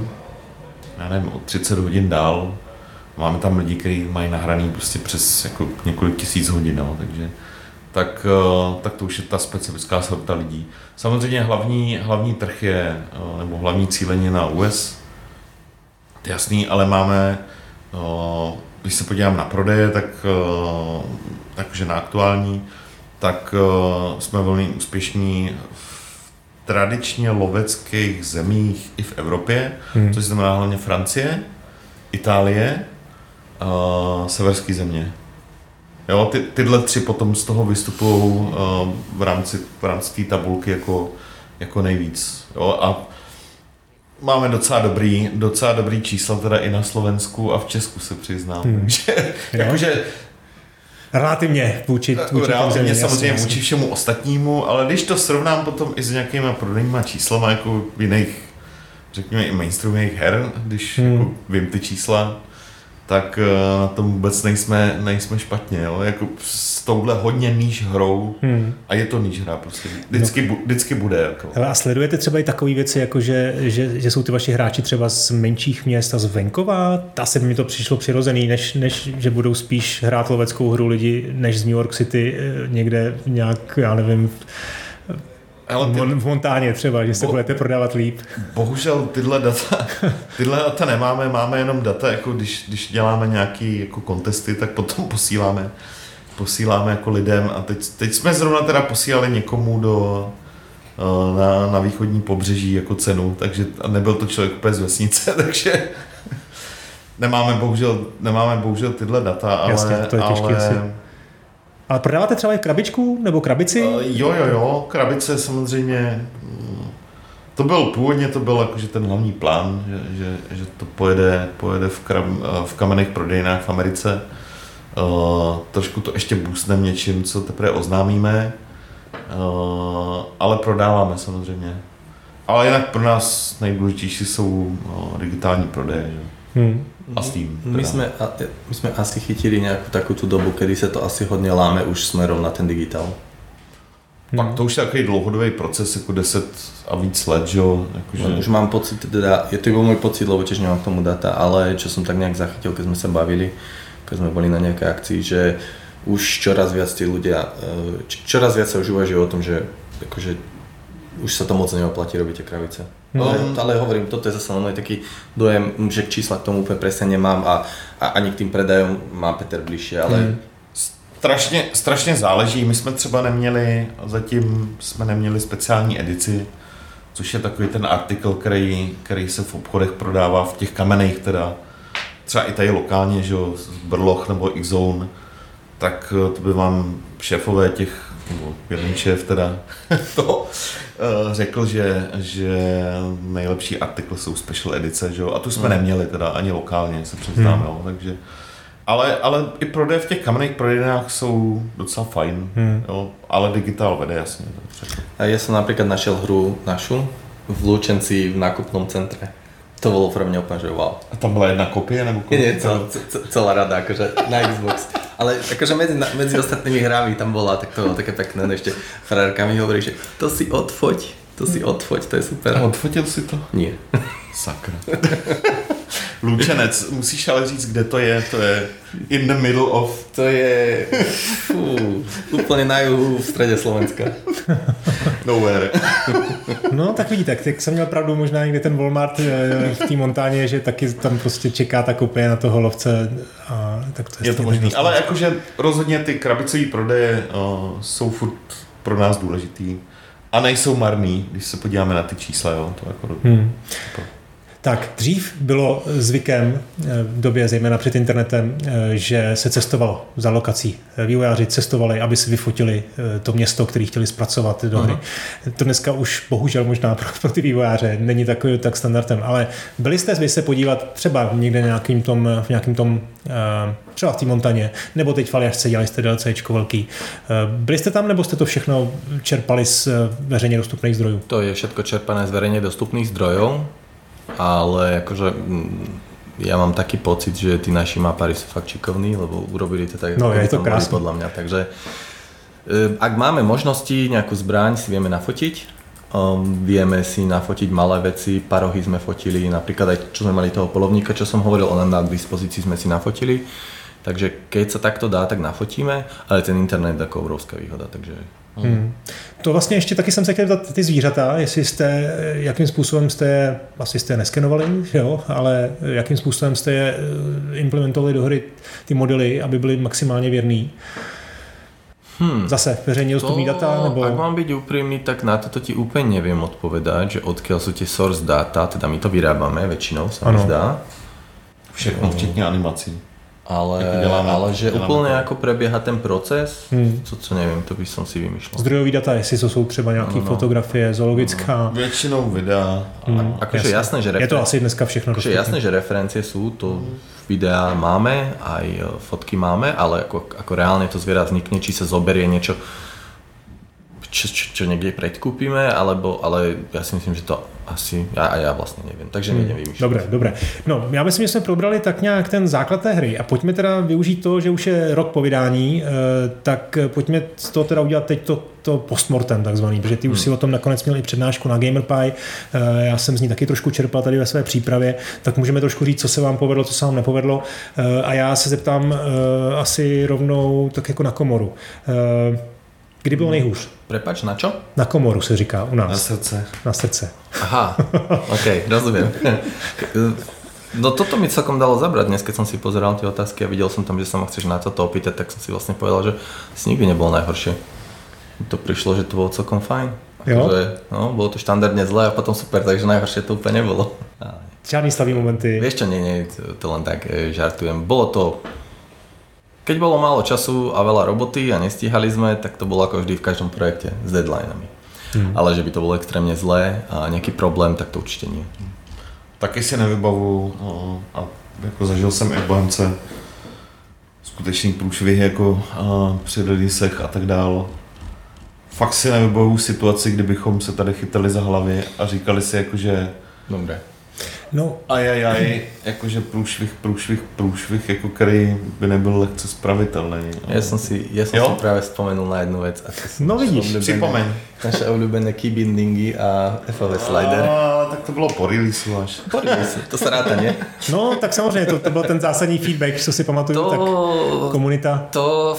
já nevím, o 30 hodin dál, máme tam lidi, kteří mají nahraný prostě přes jako několik tisíc hodin, no, takže tak, eh, tak to už je ta specifická sorta lidí. Samozřejmě hlavní, hlavní trh je, eh, nebo hlavní cílení na US, to je jasný, ale máme, eh, když se podívám na prodeje, tak takže na aktuální, tak jsme velmi úspěšní v tradičně loveckých zemích i v Evropě, hmm. což znamená hlavně Francie, Itálie, severské země. Jo, ty, tyhle tři potom z toho vystupují uh, v rámci, v rámci té tabulky jako, jako nejvíc. Jo, a máme docela dobrý, docela dobrý čísla teda i na Slovensku a v Česku se přiznám. Hmm. Takže, jakože, Relativně vůči, vůči Relativně samozřejmě jasný, vůči všemu ostatnímu, ale když to srovnám potom i s nějakýma prodejníma číslama jako v jiných, řekněme i mainstreamových her, když hmm. jako vím ty čísla, tak eh, na tom vůbec nejsme, nejsme špatně. Jo? Jako s touhle hodně níž hrou hmm. a je to níž hra prostě. Vždycky, no. vždycky bude. Jako. Hele, a sledujete třeba i takové věci, jako že, že, že, jsou ty vaši hráči třeba z menších měst a z venkova? Asi by mi to přišlo přirozený, než, než že budou spíš hrát loveckou hru lidi, než z New York City eh, někde nějak, já nevím, ale ty... v Montáně třeba, že se Bo... budete prodávat líp. Bohužel tyhle data, tyhle data nemáme, máme jenom data, jako když, když děláme nějaký jako kontesty, tak potom posíláme, posíláme jako lidem a teď, teď jsme zrovna teda posílali někomu do, eh, na, na východní pobřeží jako cenu, takže nebyl to člověk úplně z vesnice, takže nemáme bohužel, nemáme bohužel tyhle data, ale, Jasně, to je těžký ale, asi ale prodáváte třeba i krabičku nebo krabici? Uh, jo, jo, jo, krabice samozřejmě. Mm, to byl původně to byl jakože ten hlavní plán, že, že, že to pojede, pojede v, kram, eh, v kamenných prodejnách v Americe. Uh, trošku to ještě boostneme něčím, co teprve oznámíme, uh, ale prodáváme samozřejmě. Ale jinak pro nás nejdůležitější jsou uh, digitální prodeje. Že? Hmm a s tým. Teda. My, sme, my sme asi chytili nejakú takú tú dobu, kedy sa to asi hodne láme už smerom na ten digitál. Hmm. Pak to už je takový dlouhodobý proces, jako 10 a víc let, že jo? Jako, že... Už mám pocit, teda, je to iba môj pocit, lebo tiež nemám k tomu data, ale čo som tak nejak zachytil, keď sme sa bavili, keď sme boli na nejakej akcii, že už čoraz viac tí ľudia, e, čoraz viac sa už uvažujú o tom, že akože už sa to moc neoplatí robiť tie kravice. No. Ale, ale hovorím, toto je zase môj taký dojem, že čísla k tomu úplně presne nemám a, a ani k tým predajom má Peter bližšie, ale hmm. Strašně, strašně záleží. My jsme třeba neměli, zatím jsme neměli speciální edici, což je takový ten artikl, který, který se v obchodech prodává v těch kamenech teda. Třeba i tady lokálně, že jo, Brloch nebo X-Zone, tak eh, to by vám šéfové těch, nebo jeden šéf teda, to eh, řekl, že, že nejlepší artikl jsou special edice, že jo, a tu jsme hmm. neměli teda ani lokálně, se přiznám, hmm. jo, takže ale, ale i prodeje v těch kamenných prodejnách jsou docela fajn, hmm. jo, ale digitál vede jasně. A já jsem například našel hru našu v Lučenci v nákupnom centre. To bolo pre mňa úplne, že wow. A tam bola jedna kopie? Nebo kopie? Nie, celá, celá rada, akože na Xbox. Ale akože medzi, medzi ostatnými hrami tam bola, tak to bolo také pekné. No ešte frárka mi hovorí, že to si odfoť, to si odfoť, to je super. A odfotil si to? Nie. Sakra. Lučenec, musíš ale říct, kde to je, to je in the middle of... To je fú, úplně na jihu v středě Slovenska. Nowhere. No tak vidíte, tak jsem měl pravdu možná někde ten Walmart eh, v té montáně, že taky tam prostě čeká ta kopie na toho lovce. A tak to je, je to možný, ale jakože rozhodně ty krabicové prodeje uh, jsou furt pro nás důležitý a nejsou marný, když se podíváme na ty čísla, jo, to jako hmm. Tak dřív bylo zvykem eh, v době, zejména před internetem, eh, že se cestovalo za lokací. Vývojáři cestovali, aby si vyfotili eh, to město, které chtěli zpracovat do hry. Uh-huh. To dneska už bohužel možná pro, pro ty vývojáře není takový tak standardem, ale byli jste vy se podívat třeba někde nějakým tom, v nějakým tom třeba v té montaně, nebo teď v Aljašce dělali jste DLCčko velký. Byli jste tam, nebo jste to všechno čerpali z veřejně dostupných zdrojů? To je všechno čerpané z veřejně dostupných zdrojů ale akože mm, ja mám taký pocit, že tí naši mapári sú fakt šikovní, lebo urobili to tak, no, je to krásne. podľa mňa. Takže e, ak máme možnosti, nejakú zbraň si vieme nafotiť, Um, vieme si nafotiť malé veci, parohy sme fotili, napríklad aj čo sme mali toho polovníka, čo som hovoril, on na dispozícii sme si nafotili. Takže keď sa takto dá, tak nafotíme, ale ten internet je taková obrovská výhoda, takže Hmm. To vlastně ještě taky jsem se chtěl zeptat ty zvířata, jestli jste, jakým způsobem jste je, asi jste je neskenovali, jo, ale jakým způsobem jste je eh, implementovali do hry ty modely, aby byly maximálně věrný. Hmm. Zase veřejně dostupný data? Nebo... Ak mám byť úprimný, tak na toto ti úplne neviem odpovedať, že odkiaľ sú tie source data, teda my to vyrábame väčšinou, sa mi zdá. Všechno, včetně animací ale, jako děláme, ale že děláme úplně to. jako preběhá ten proces, hmm. co, co nevím, to bych si vymýšlel. Zdrojový data, jestli to jsou třeba nějaké no, no. fotografie, zoologická. No, většinou videa. Hmm. Akože jasné, že referen- Je to asi dneska všechno akože jasné, že referencie jsou, to hmm. videa máme, aj e, fotky máme, ale jako, jako reálně to zviera vznikne, či se zoberie něco čo, čo, čo niekde predkúpime, alebo, ale ja si myslím, že to asi, já, a já vlastně nevím, takže hmm. nevím. Dobré, dobré. No, já myslím, že jsme probrali tak nějak ten základ té hry a pojďme teda využít to, že už je rok po vydání, eh, tak pojďme z toho teda udělat teď to, to postmortem takzvaný, protože ty už hmm. si o tom nakonec měl i přednášku na GamerPie, eh, já jsem z ní taky trošku čerpal tady ve své přípravě, tak můžeme trošku říct, co se vám povedlo, co se vám nepovedlo eh, a já se zeptám asi rovnou tak jako na komoru. Kdy bylo nejhůř? Prepač, na čo? Na komoru se říká u nás. Na srdce. Na srdce. Aha, ok, rozumím. No toto mi celkom dalo zabrať dnes, keď som si pozeral tie otázky a videl som tam, že sa ma chceš na toto opýtať, tak som si vlastne povedal, že si nikdy nebolo najhoršie. To prišlo, že to bolo celkom fajn. Jo? Že, no, bolo to štandardne zlé a potom super, takže najhoršie to úplne nebolo. Žiadny slavý momenty. Vieš čo, nie, nie, to len tak e, žartujem. Bolo to keď bolo málo času a veľa roboty a nestíhali sme, tak to bolo ako vždy v každom projekte s deadlinami. Hmm. Ale že by to bolo extrémně zlé a nějaký problém, tak to určitě nie. Taky si nevybavu no, a jako zažil jsem i v Bohemce skutečný průšvih jako a, při releasech a tak dál. Fakt si nevybavu situaci, kdybychom se tady chytali za hlavy a říkali si jako, že Dobré. No. Ajajaj, jakože průšvih, průšvih, průšvih, jako který by nebyl lehce spravitelný. Já jsem si, já jsem si právě vzpomenul na jednu věc. No vidíš, připomeň. Naše oblíbené keybindingy a FOV slider. A, tak to bylo po release až. Po release, to se ráta, ne? No, tak samozřejmě, to, to byl ten zásadní feedback, co si pamatuju, to, tak komunita. To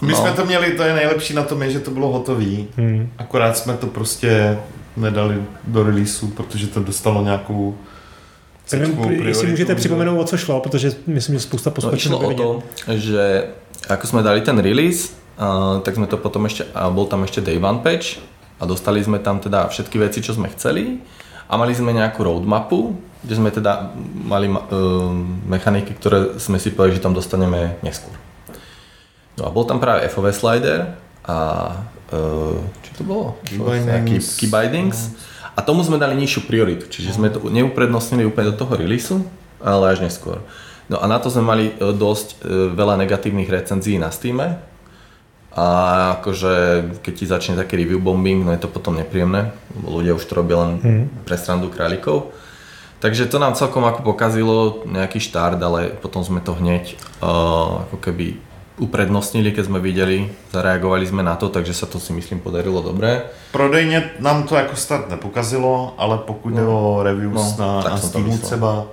my no. jsme to měli, to je nejlepší na tom, je, že to bylo hotový. Hmm. Akorát jsme to prostě nedali do releaseu, protože to dostalo nějakou Nevím, jestli můžete připomenout, o co šlo, protože myslím, že spousta posluchačů no, o to, že ako jsme dali ten release, uh, tak jsme to potom ještě, a bol tam ještě day one patch a dostali jsme tam teda všetky věci, čo jsme chceli a mali jsme nějakou roadmapu, kde jsme teda mali uh, mechaniky, které jsme si povedali, že tam dostaneme neskôr. No a bol tam právě FOV slider a uh, čo to bolo? Keybindings. Key, bindings. A tomu sme dali nižšiu prioritu, čiže sme to neuprednostnili úplne do toho releaseu, ale až neskôr. No a na to sme mali e, dosť e, veľa negatívnych recenzií na Steam. A akože keď ti začne taký review bombing, no je to potom nepríjemné, lebo ľudia už to robia len mm. pre srandu králikov. Takže to nám celkom ako pokazilo nejaký štart, ale potom sme to hneď uh, ako keby uprednostnili, keď sme videli, zareagovali jsme na to, takže se to si myslím podarilo dobré. Prodejně nám to jako start nepokazilo, ale pokud no. jde o reviews no, na, na Steamu třeba,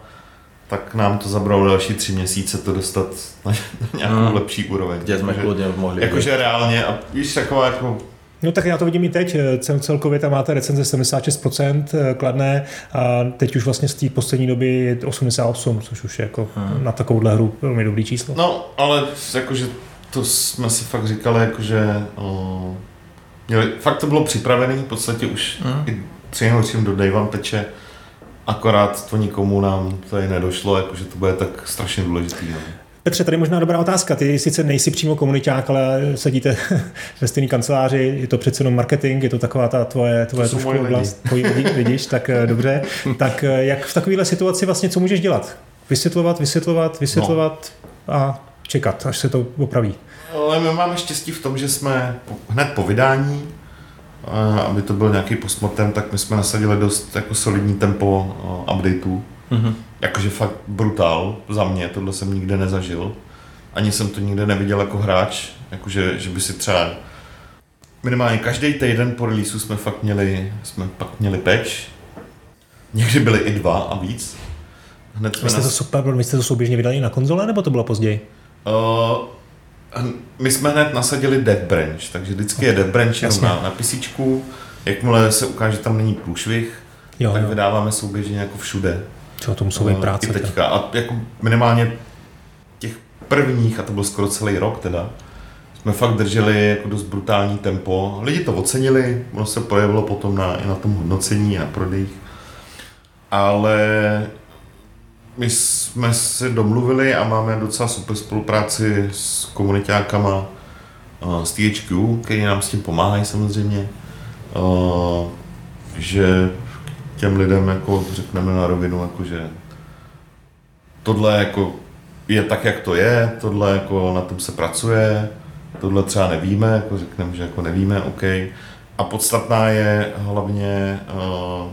tak nám to zabralo další tři měsíce to dostat na, nějakou hmm. lepší úroveň. Kde jsme kludně mohli Jakože reálně, a víš, taková jako No tak já to vidím i teď. Cel, celkově tam máte recenze 76% eh, kladné a teď už vlastně z té poslední doby je 88, což už je jako hmm. na takovouhle hru velmi dobrý číslo. No, ale jakože to jsme si fakt říkali, jakože o, měli, fakt to bylo připravené, v podstatě už hmm. i do Day One peče, akorát to nikomu nám tady nedošlo, jakože to bude tak strašně důležitý. No. Petře, tady možná dobrá otázka. Ty sice nejsi přímo komuniták, ale sedíte ve stejné kanceláři, je to přece jenom marketing, je to taková ta tvoje, tvoje to trošku oblast, tvoji lidi, vidíš, tak eh, dobře. Tak eh, jak v takovéhle situaci vlastně, co můžeš dělat? Vysvětlovat, vysvětlovat, vysvětlovat no. a čekat, až se to opraví. Ale my máme štěstí v tom, že jsme hned po vydání, eh, aby to byl nějaký postmortem, tak my jsme nasadili dost jako solidní tempo updateů. Mm-hmm jakože fakt brutál za mě, tohle jsem nikde nezažil. Ani jsem to nikde neviděl jako hráč, jakože, že by si třeba minimálně každý týden po releaseu jsme fakt měli, jsme pak měli patch. Někdy byly i dva a víc. Hned jsme jste, nas... to super, my jste to souběžně vydali na konzole, nebo to bylo později? Uh, my jsme hned nasadili Dead Branch, takže vždycky je Dead Branch jenom na, na PC. Jakmile se ukáže, že tam není průšvih, jo, tak jo. vydáváme souběžně jako všude. Co to musí být práce. I teďka. A jako minimálně těch prvních, a to byl skoro celý rok teda, jsme fakt drželi jako dost brutální tempo. Lidi to ocenili, ono se projevilo potom na, i na tom hodnocení a prodejích. Ale my jsme se domluvili a máme docela super spolupráci s komunitákama z THQ, který nám s tím pomáhají samozřejmě, že těm lidem jako řekneme na rovinu, jako že tohle jako je tak, jak to je, tohle jako na tom se pracuje, tohle třeba nevíme, jako řekneme, že jako nevíme, OK. A podstatná je hlavně uh,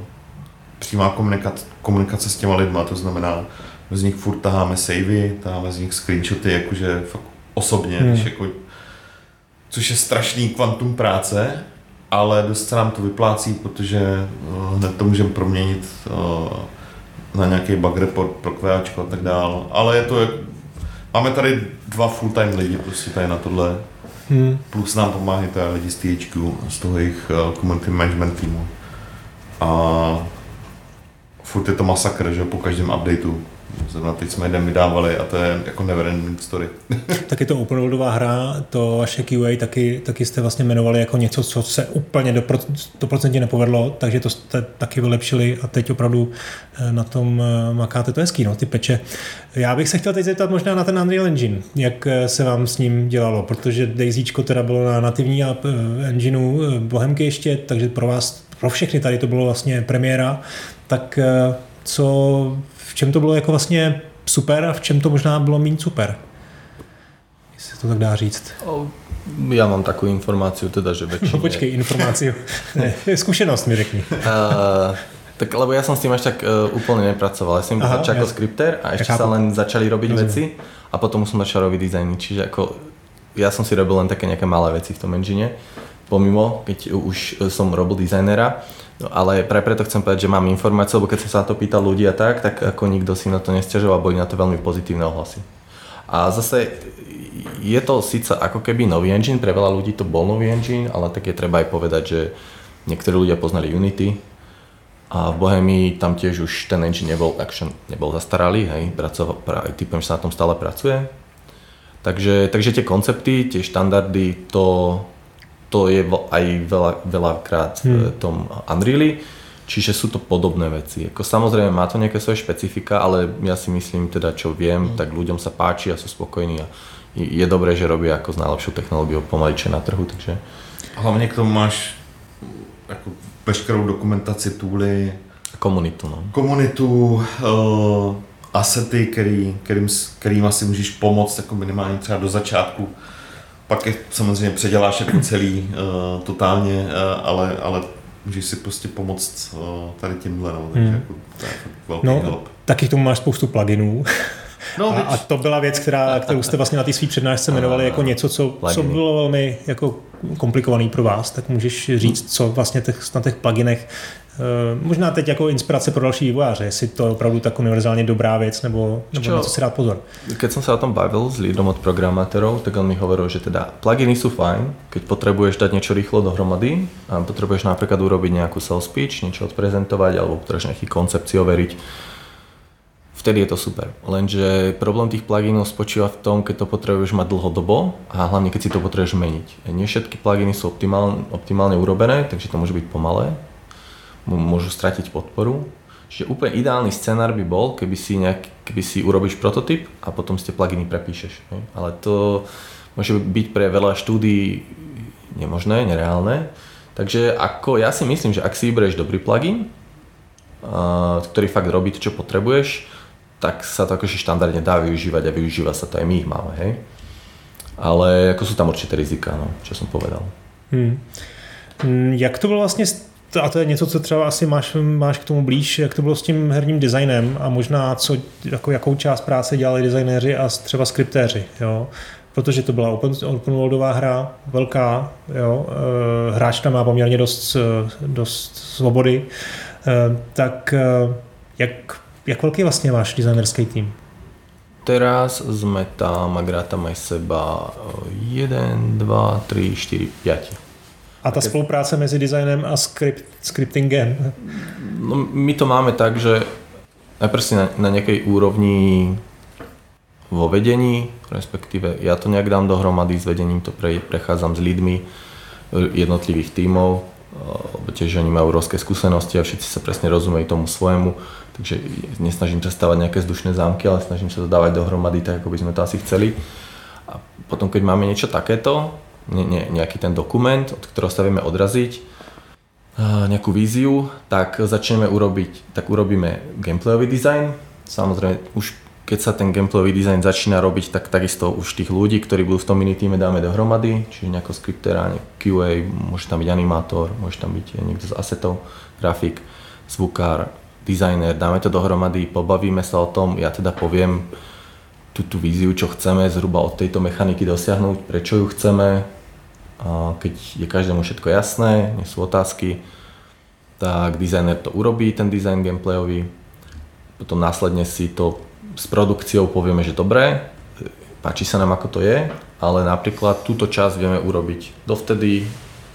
přímá komunikace, komunikace s těma lidma, to znamená, z nich furt taháme savey, taháme z nich screenshoty, jakože fakt osobně, hmm. když jako, což je strašný kvantum práce, ale dost se nám to vyplácí, protože eh, hned to můžeme proměnit eh, na nějaký bug report pro QAčko a tak dál. Ale je to, máme tady dva full-time lidi prostě tady na tohle. Hmm. Plus nám pomáhají tady lidi z THQ, z toho jejich eh, community management týmu. A furt je to masakr, že po každém updateu Zrovna teď jsme jeden vydávali a to je jako ending story. tak je to open hra, to vaše QA taky, taky jste vlastně jmenovali jako něco, co se úplně do 100% nepovedlo, takže to jste taky vylepšili a teď opravdu eh, na tom eh, makáte, to je hezký, no, ty peče. Já bych se chtěl teď zeptat možná na ten Unreal Engine, jak eh, se vám s ním dělalo, protože Daisyčko teda bylo na nativní engineu Bohemky ještě, takže pro vás, pro všechny tady to bylo vlastně premiéra, tak co v čem to bylo jako vlastně super a v čem to možná bylo méně super? Jestli to tak dá říct. Já mám takovou informaci, teda, že většině... No počkej, informaci. zkušenost mi řekni. uh, Tak lebo ja som s tým až tak uh, úplne nepracoval. Ja som Aha, začal ako skripter a ešte sa len začali robiť Rozumiem. veci a potom som začal robiť dizajny. Čiže ako ja som si robil len také nejaké malé veci v tom engine, pomimo, keď už som robil dizajnera. No, ale pre preto chcem povedať, že mám informácie, lebo keď som sa na to pýtal ľudí a tak, tak ako nikto si na to nestiažoval, boli na to veľmi pozitívne ohlasy. A zase je to síce ako keby nový engine, pre veľa ľudí to bol nový engine, ale tak je treba aj povedať, že niektorí ľudia poznali Unity, a v Bohemii tam tiež už ten engine nebol, action, nebol zastaralý, hej, pracoval, práve typujem, že sa na tom stále pracuje. Takže, takže tie koncepty, tie štandardy, to, to je aj veľa, veľakrát hmm. v tom Unreali, čiže sú to podobné veci. Ako samozrejme má to nejaké svoje špecifika, ale ja si myslím teda, čo viem, hmm. tak ľuďom sa páči a sú spokojní a je dobré, že robia ako s najlepšou technológiou pomaličšie na trhu, takže... Hlavně k tomu máš jako veškerou dokumentaci, tooly. Komunitu, no. Komunitu, uh, asety, který, kterým, kterým asi můžeš pomoct jako minimálně třeba do začátku. Pak je samozřejmě předěláš jako celý uh, totálně, uh, ale, ale můžeš si prostě pomoct uh, tady tímhle, no, takže hmm. jako, to je velký no, help. Taky k tomu máš spoustu pluginů. No, a, a to byla věc, která, kterou jste vlastně na té své přednášce jmenovali jako něco, co, co bylo velmi jako komplikovaný pro vás, tak můžeš říct, co vlastně těch, na těch pluginech Možná teď jako inspirace pro další vývojáře, jestli to je opravdu tak univerzálně dobrá věc, nebo, nebo na co si dát pozor. Keď som sa o tom bavil s lídrom od programátorov, tak on mi hovoril, že teda pluginy sú fajn, keď potrebuješ dať niečo rýchlo dohromady a potrebuješ napríklad urobiť nejakú sales pitch, niečo odprezentovať alebo potrebuješ nejaký koncepci overiť, vtedy je to super. Lenže problém tých pluginov spočíva v tom, keď to potrebuješ mať dlhodobo a hlavne keď si to potrebuješ meniť. Nie všetky pluginy sú optimálne, optimálne urobené, takže to môže byť pomalé, môžu stratiť podporu. Čiže úplne ideálny scenár by bol, keby si, nejak, keby si urobíš prototyp a potom si tie pluginy prepíšeš. Ne? Ale to môže byť pre veľa štúdí nemožné, nereálne. Takže ako ja si myslím, že ak si vyberieš dobrý plugin, ktorý fakt robí to, čo potrebuješ, tak sa to akože štandardne dá využívať a využíva sa to aj my ich máme, hej. Ale ako sú tam určité rizika, no, čo som povedal. Hmm. hmm jak to bylo vlastně, a to je něco, co třeba asi máš, máš k tomu blíž, jak to bylo s tím herním designem a možná co, jako jakou část práce dělali designéři a třeba skriptéři, jo? protože to byla open, open worldová hra, velká, jo? Eh, hráč tam má poměrně dost, dost svobody, eh, tak eh, jak jak velký vlastně váš designerský tým? Teraz sme tam, ak rátam aj seba, 1, 2, 3, 4, 5. A ta spolupráce mezi designem a script, scriptingem? No, my to máme tak, že najprv si na, na nejakej úrovni vo vedení, respektíve ja to nejak dám dohromady s vedením, to pre, prechádzam s lidmi jednotlivých tímov, lebo tiež oni majú obrovské skúsenosti a všetci sa presne rozumejú tomu svojemu Takže nesnažím sa stavať nejaké vzdušné zámky, ale snažím sa to dávať dohromady tak, ako by sme to asi chceli. A potom, keď máme niečo takéto, nejaký ten dokument, od ktorého sa vieme odraziť, nejakú víziu, tak začneme urobiť, tak urobíme gameplayový dizajn. Samozrejme, už keď sa ten gameplayový dizajn začína robiť, tak takisto už tých ľudí, ktorí budú v tom mini týme dáme dohromady, čiže nejako skriptera, QA, môže tam byť animátor, môže tam byť niekto z asetov, grafik, zvukár, dizajner, dáme to dohromady, pobavíme sa o tom, ja teda poviem tú, tú víziu, čo chceme zhruba od tejto mechaniky dosiahnuť, prečo ju chceme, keď je každému všetko jasné, nie sú otázky, tak dizajner to urobí, ten dizajn gameplayový, potom následne si to s produkciou povieme, že dobré, páči sa nám ako to je, ale napríklad túto časť vieme urobiť dovtedy,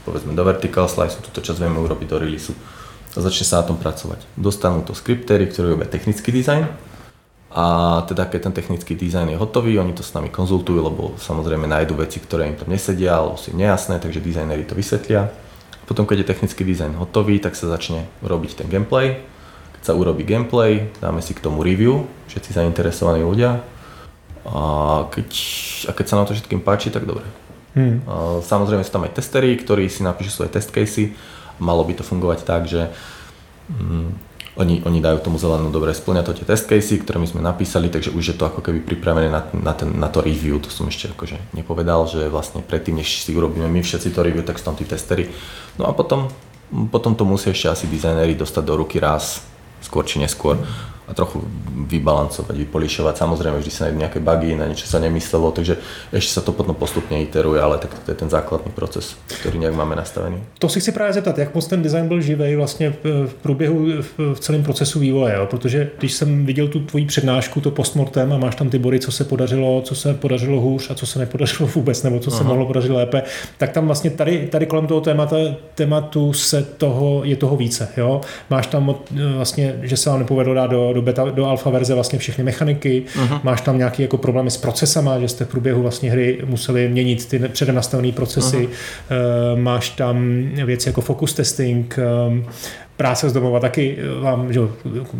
povedzme do vertical slice, túto časť vieme urobiť do releaseu a začne sa na tom pracovať. Dostanú to skriptéry, ktorí robia technický dizajn a teda keď ten technický dizajn je hotový, oni to s nami konzultujú, lebo samozrejme nájdú veci, ktoré im tam nesedia alebo sú im nejasné, takže dizajneri to vysvetlia. Potom keď je technický dizajn hotový, tak sa začne robiť ten gameplay. Keď sa urobí gameplay, dáme si k tomu review, všetci zainteresovaní ľudia. A keď, a keď sa na to všetkým páči, tak dobre. Hmm. A samozrejme sú tam aj testery, ktorí si napíšu svoje test casey malo by to fungovať tak, že mm, oni, oni dajú tomu zelenú dobre, splňa to tie test casey, ktoré my sme napísali, takže už je to ako keby pripravené na, na, ten, na to review, to som ešte akože nepovedal, že vlastne predtým, než si urobíme my všetci to review, tak sú tam tí testery. No a potom potom to musí ešte asi dizajnéri dostať do ruky raz, skôr či neskôr a trochu vybalancovať, vypolišovať. Samozrejme, vždy sa nájdú nejaké bugy, na niečo sa nemyslelo, takže ešte sa to potom postupne iteruje, ale tak to je ten základný proces, ktorý nejak máme nastavený. To si chci právě zeptat, jak moc ten design byl živý vlastně v průběhu, v celém procesu vývoje, jo? protože když jsem viděl tu tvoji přednášku, to postmortem a máš tam ty body, co se podařilo, co se podařilo hůř a co se nepodařilo vůbec, nebo co Aha. se mohlo podařit lépe, tak tam vlastně tady, tady kolem toho témata, tématu se toho, je toho více. Jo? Máš tam vlastně, že se vám nepovedlo dát do, do, beta, do alfa verze vlastně všechny mechaniky, uh-huh. máš tam nějaké jako problémy s procesama, že jste v průběhu vlastně hry museli měnit ty předem nastavené procesy, uh-huh. máš tam věci jako focus testing, ehm, práce z domova taky vám, že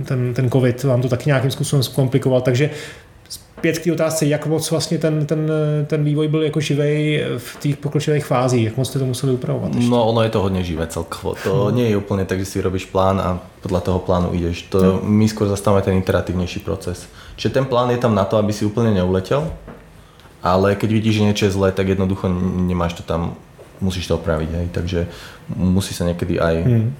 ten, ten covid vám to taky nějakým způsobem zkomplikoval, takže zpět k té otázce, jak moc vlastně ten, ten, ten vývoj byl jako živej v těch pokročilých fázích, jak moc jste to museli upravovat? Ještě? No ono je to hodně živé celkovo. To hmm. nie je úplně tak, že si robíš plán a podle toho plánu ideš. To hmm. my skôr zastáváme ten interativnější proces. Čiže ten plán je tam na to, aby si úplně neuletěl, ale keď vidíš, že niečo je zlé, tak jednoducho nemáš to tam, musíš to opraviť. Hej. Takže musí sa niekedy aj hmm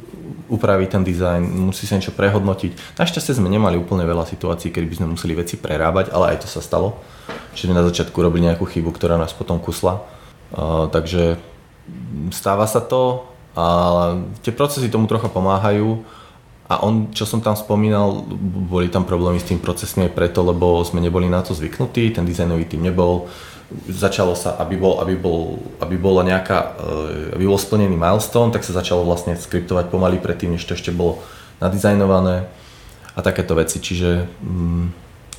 upraviť ten dizajn, musí sa niečo prehodnotiť. Našťastie sme nemali úplne veľa situácií, kedy by sme museli veci prerábať, ale aj to sa stalo. Čiže na začiatku robili nejakú chybu, ktorá nás potom kusla. Uh, takže stáva sa to a tie procesy tomu trocha pomáhajú. A on, čo som tam spomínal, boli tam problémy s tým procesmi aj preto, lebo sme neboli na to zvyknutí, ten dizajnový tým nebol začalo sa, aby, bol, aby, bol, aby bola nejaká, eh, aby bol splnený milestone, tak sa začalo vlastne skriptovať pomaly predtým, než to ešte bolo nadizajnované a takéto veci, čiže mm,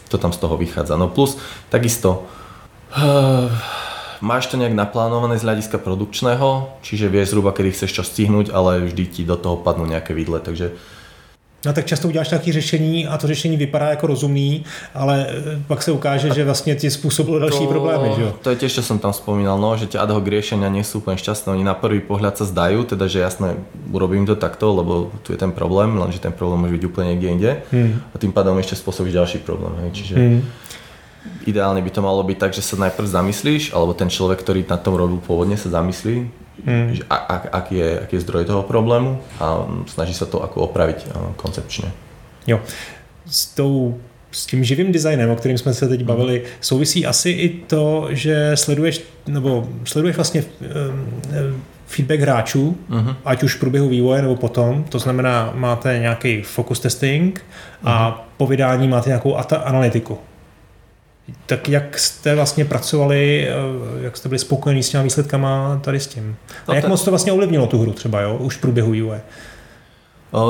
to tam z toho vychádza. No plus, takisto uh, máš to nejak naplánované z hľadiska produkčného, čiže vieš zhruba, kedy chceš čo stihnúť, ale vždy ti do toho padnú nejaké vidle, takže No tak často uděláš takové řešení a to řešení vypadá jako rozumný, ale eh, pak se ukáže, že vlastně ti způsobilo další to, problémy. Že? To je tiež, čo som tam spomínal, no, že tie ad hoc riešenia nie sú úplne šťastné. Oni na prvý pohľad sa zdajú, teda že jasné, urobím to takto, lebo tu je ten problém, lenže ten problém môže byť úplne niekde inde hmm. a tým pádom ešte spôsobíš ďalší problém. Hej. Čiže hmm. ideálne by to malo byť tak, že sa najprv zamyslíš, alebo ten človek, ktorý na tom robil pôvodne, sa zamyslí, mm. že ak, aký, je, aký je zdroj toho problému a snaží se to ako opravit koncepčně. Jo. S tou s tím živým designem, o kterým jsme se teď bavili, souvisí asi i to, že sleduješ, nebo sleduješ vlastně um, feedback hráčů, uh-huh. ať už v průběhu vývoje nebo potom. To znamená, máte nějaký focus testing a uh-huh. po vydání máte nějakou analytiku. Tak jak jste vlastně pracovali, eh, jak jste byli spokojení s těmi výsledkama tady s tím? A no jak moc to vlastně ovlivnilo tu hru třeba, jo, už v průběhu vývoje?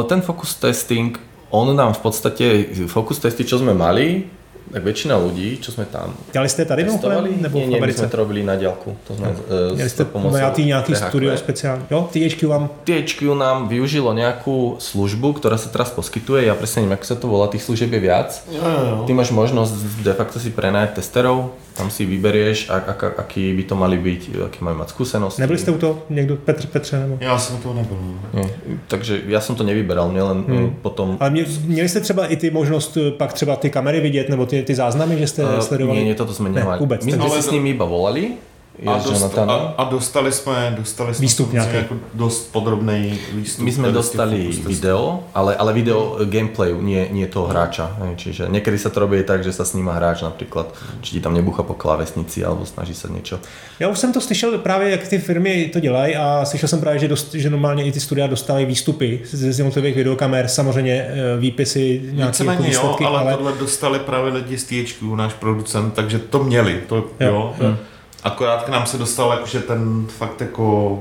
Ten focus testing, on nám v podstate, focus testy, čo sme mali, tak väčšina ľudí, čo sme tam Dělali jste tady testovali, nebo nie, nie, my jsme to robili na diálku. To sme, no. Měli jste najatý nějaký studio speciálne? Jo, THQ vám? THQ nám využilo nejakú službu, ktorá sa teraz poskytuje, ja presne neviem, ako sa to volá, tých služieb je viac. Jo, jo, jo. Ty máš možnosť de facto si prenajať testerov, tam si vyberieš, ak, ak, aký by to mali byť, aký majú mať skúsenosti. Nebyli ste u toho niekto, Petr, Petře? Nebo? Já jsem to nebyl. Nie. Takže ja som to nevyberal, mě len hmm. potom... Ale měli jste třeba i ty možnost eh, pak třeba ty kamery vidět, nebo ty, ty záznamy, že jste uh, sledovali? Nie, nie, toto sme nemali. Ne, vůbec. My sme si s nimi iba volali, a, dost, a, a dostali jsme, dostali jsme výstup nějaký. Jako dost podrobný výstup. My jsme dostali video, ale, ale video gameplayu, nie, nie toho hráča. Čiže někdy se to robí tak, že se sníma hráč například, či ti tam nebucha po klávesnici, alebo snaží se něco. Já už jsem to slyšel právě, jak ty firmy to dělají a slyšel jsem právě, že, dost, že normálně i ty studia dostávají výstupy z jednotlivých videokamer, samozřejmě eh, výpisy, nějaké jako výsledky. Jo, ale, ale, tohle dostali právě lidi z THQ, náš producent, takže to měli. To, jo, jo. Hmm. Akorát k nám se dostal jakože ten fakt jako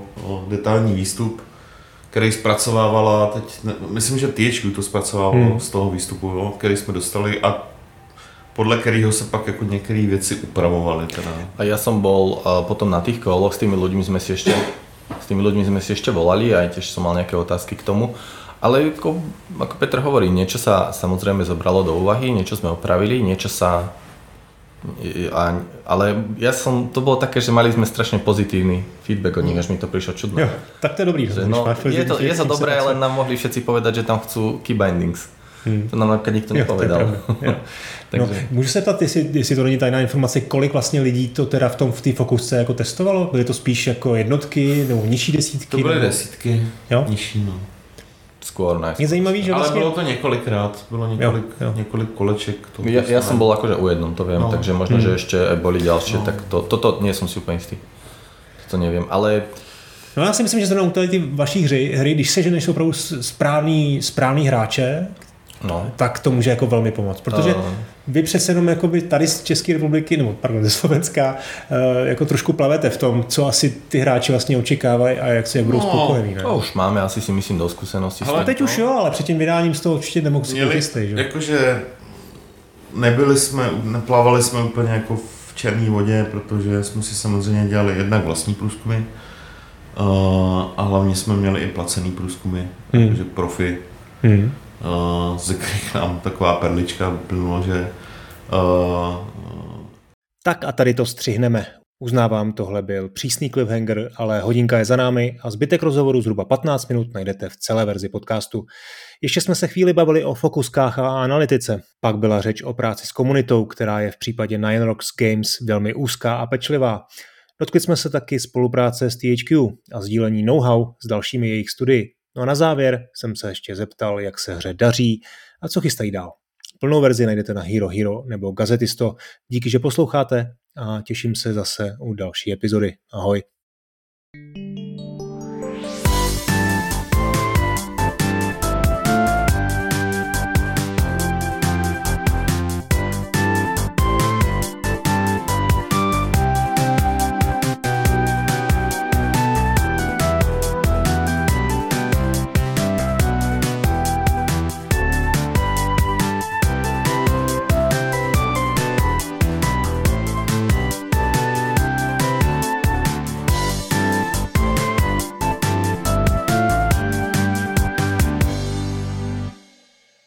detailní výstup, který zpracovávala teď, ne, myslím, že THQ to zpracovávalo hmm. z toho výstupu, jo, který jsme dostali a podle kterého se pak jako některé věci upravovaly. Teda. A já jsem bol uh, potom na tých koloch, s tými ľuďmi jsme si ještě s tými ľuďmi sme si ešte volali a tiež som mal nejaké otázky k tomu. Ale ako, ako Petr hovorí, niečo sa samozrejme zobralo do úvahy, niečo sme opravili, niečo sa a, ale ja som, to bolo také, že mali sme strašne pozitívny feedback od nich, až mi to prišlo čudno. Jo, tak to je dobrý. Že, no, je to, je to dobré, len nám mohli všetci povedať, že tam chcú key bindings. Hmm. To nám například nikdo nepovedal. no, můžu se ptat, jestli, jestli to není tajná informace, kolik vlastně lidí to teda v tom v té fokusce jako testovalo? Byly to spíš jako jednotky nebo nižší desítky? To byly nebo... desítky, jo? nižší, no. Skôr ne. Je zajímavý, že vlastně... Ale bylo to několikrát, bylo několik, jo, jo. několik koleček. To ja, ja som bol akože u jednom, to viem, no. takže možno, hmm. že ešte boli ďalšie, no. tak to, toto nie som si úplne istý. To neviem, ale No já si myslím, že zrovna u ty vaší hry, hry když se ženeš opravdu správný, správný hráče, no. tak to může jako velmi pomoct. Protože uh. Vy přece jenom jakoby tady z České republiky, nebo pardon, ze Slovenska, uh, jako trošku plavete v tom, co asi ty hráči vlastně očekávají a jak si jak budou no, spokojení. Ne? To už máme asi si myslím do zkušenosti. Ale teď už jo, ale před tím vydáním z toho určitě nemohl si jistý, že? Jakože nebyli jsme, neplavali jsme úplně jako v černé vodě, protože jsme si samozřejmě dělali jednak vlastní průzkumy, Uh, a hlavně jsme měli i placený průzkumy, hmm. takže profi, hmm. Uh, ze kterých nám taková perlička vyplynulo, že uh, tak a tady to střihneme. Uznávám, tohle byl přísný cliffhanger, ale hodinka je za námi a zbytek rozhovoru zhruba 15 minut najdete v celé verzi podcastu. Ještě jsme se chvíli bavili o fokuskách a analytice. Pak byla řeč o práci s komunitou, která je v případě Nine Rocks Games velmi úzká a pečlivá. Dotkli jsme se taky spolupráce s THQ a sdílení know-how s dalšími jejich studii. No a na závěr jsem se ještě zeptal, jak se hře daří a co chystají dál. Plnou verzi najdete na Hero Hero nebo Gazetisto. Díky, že posloucháte a těším se zase u další epizody. Ahoj. thank you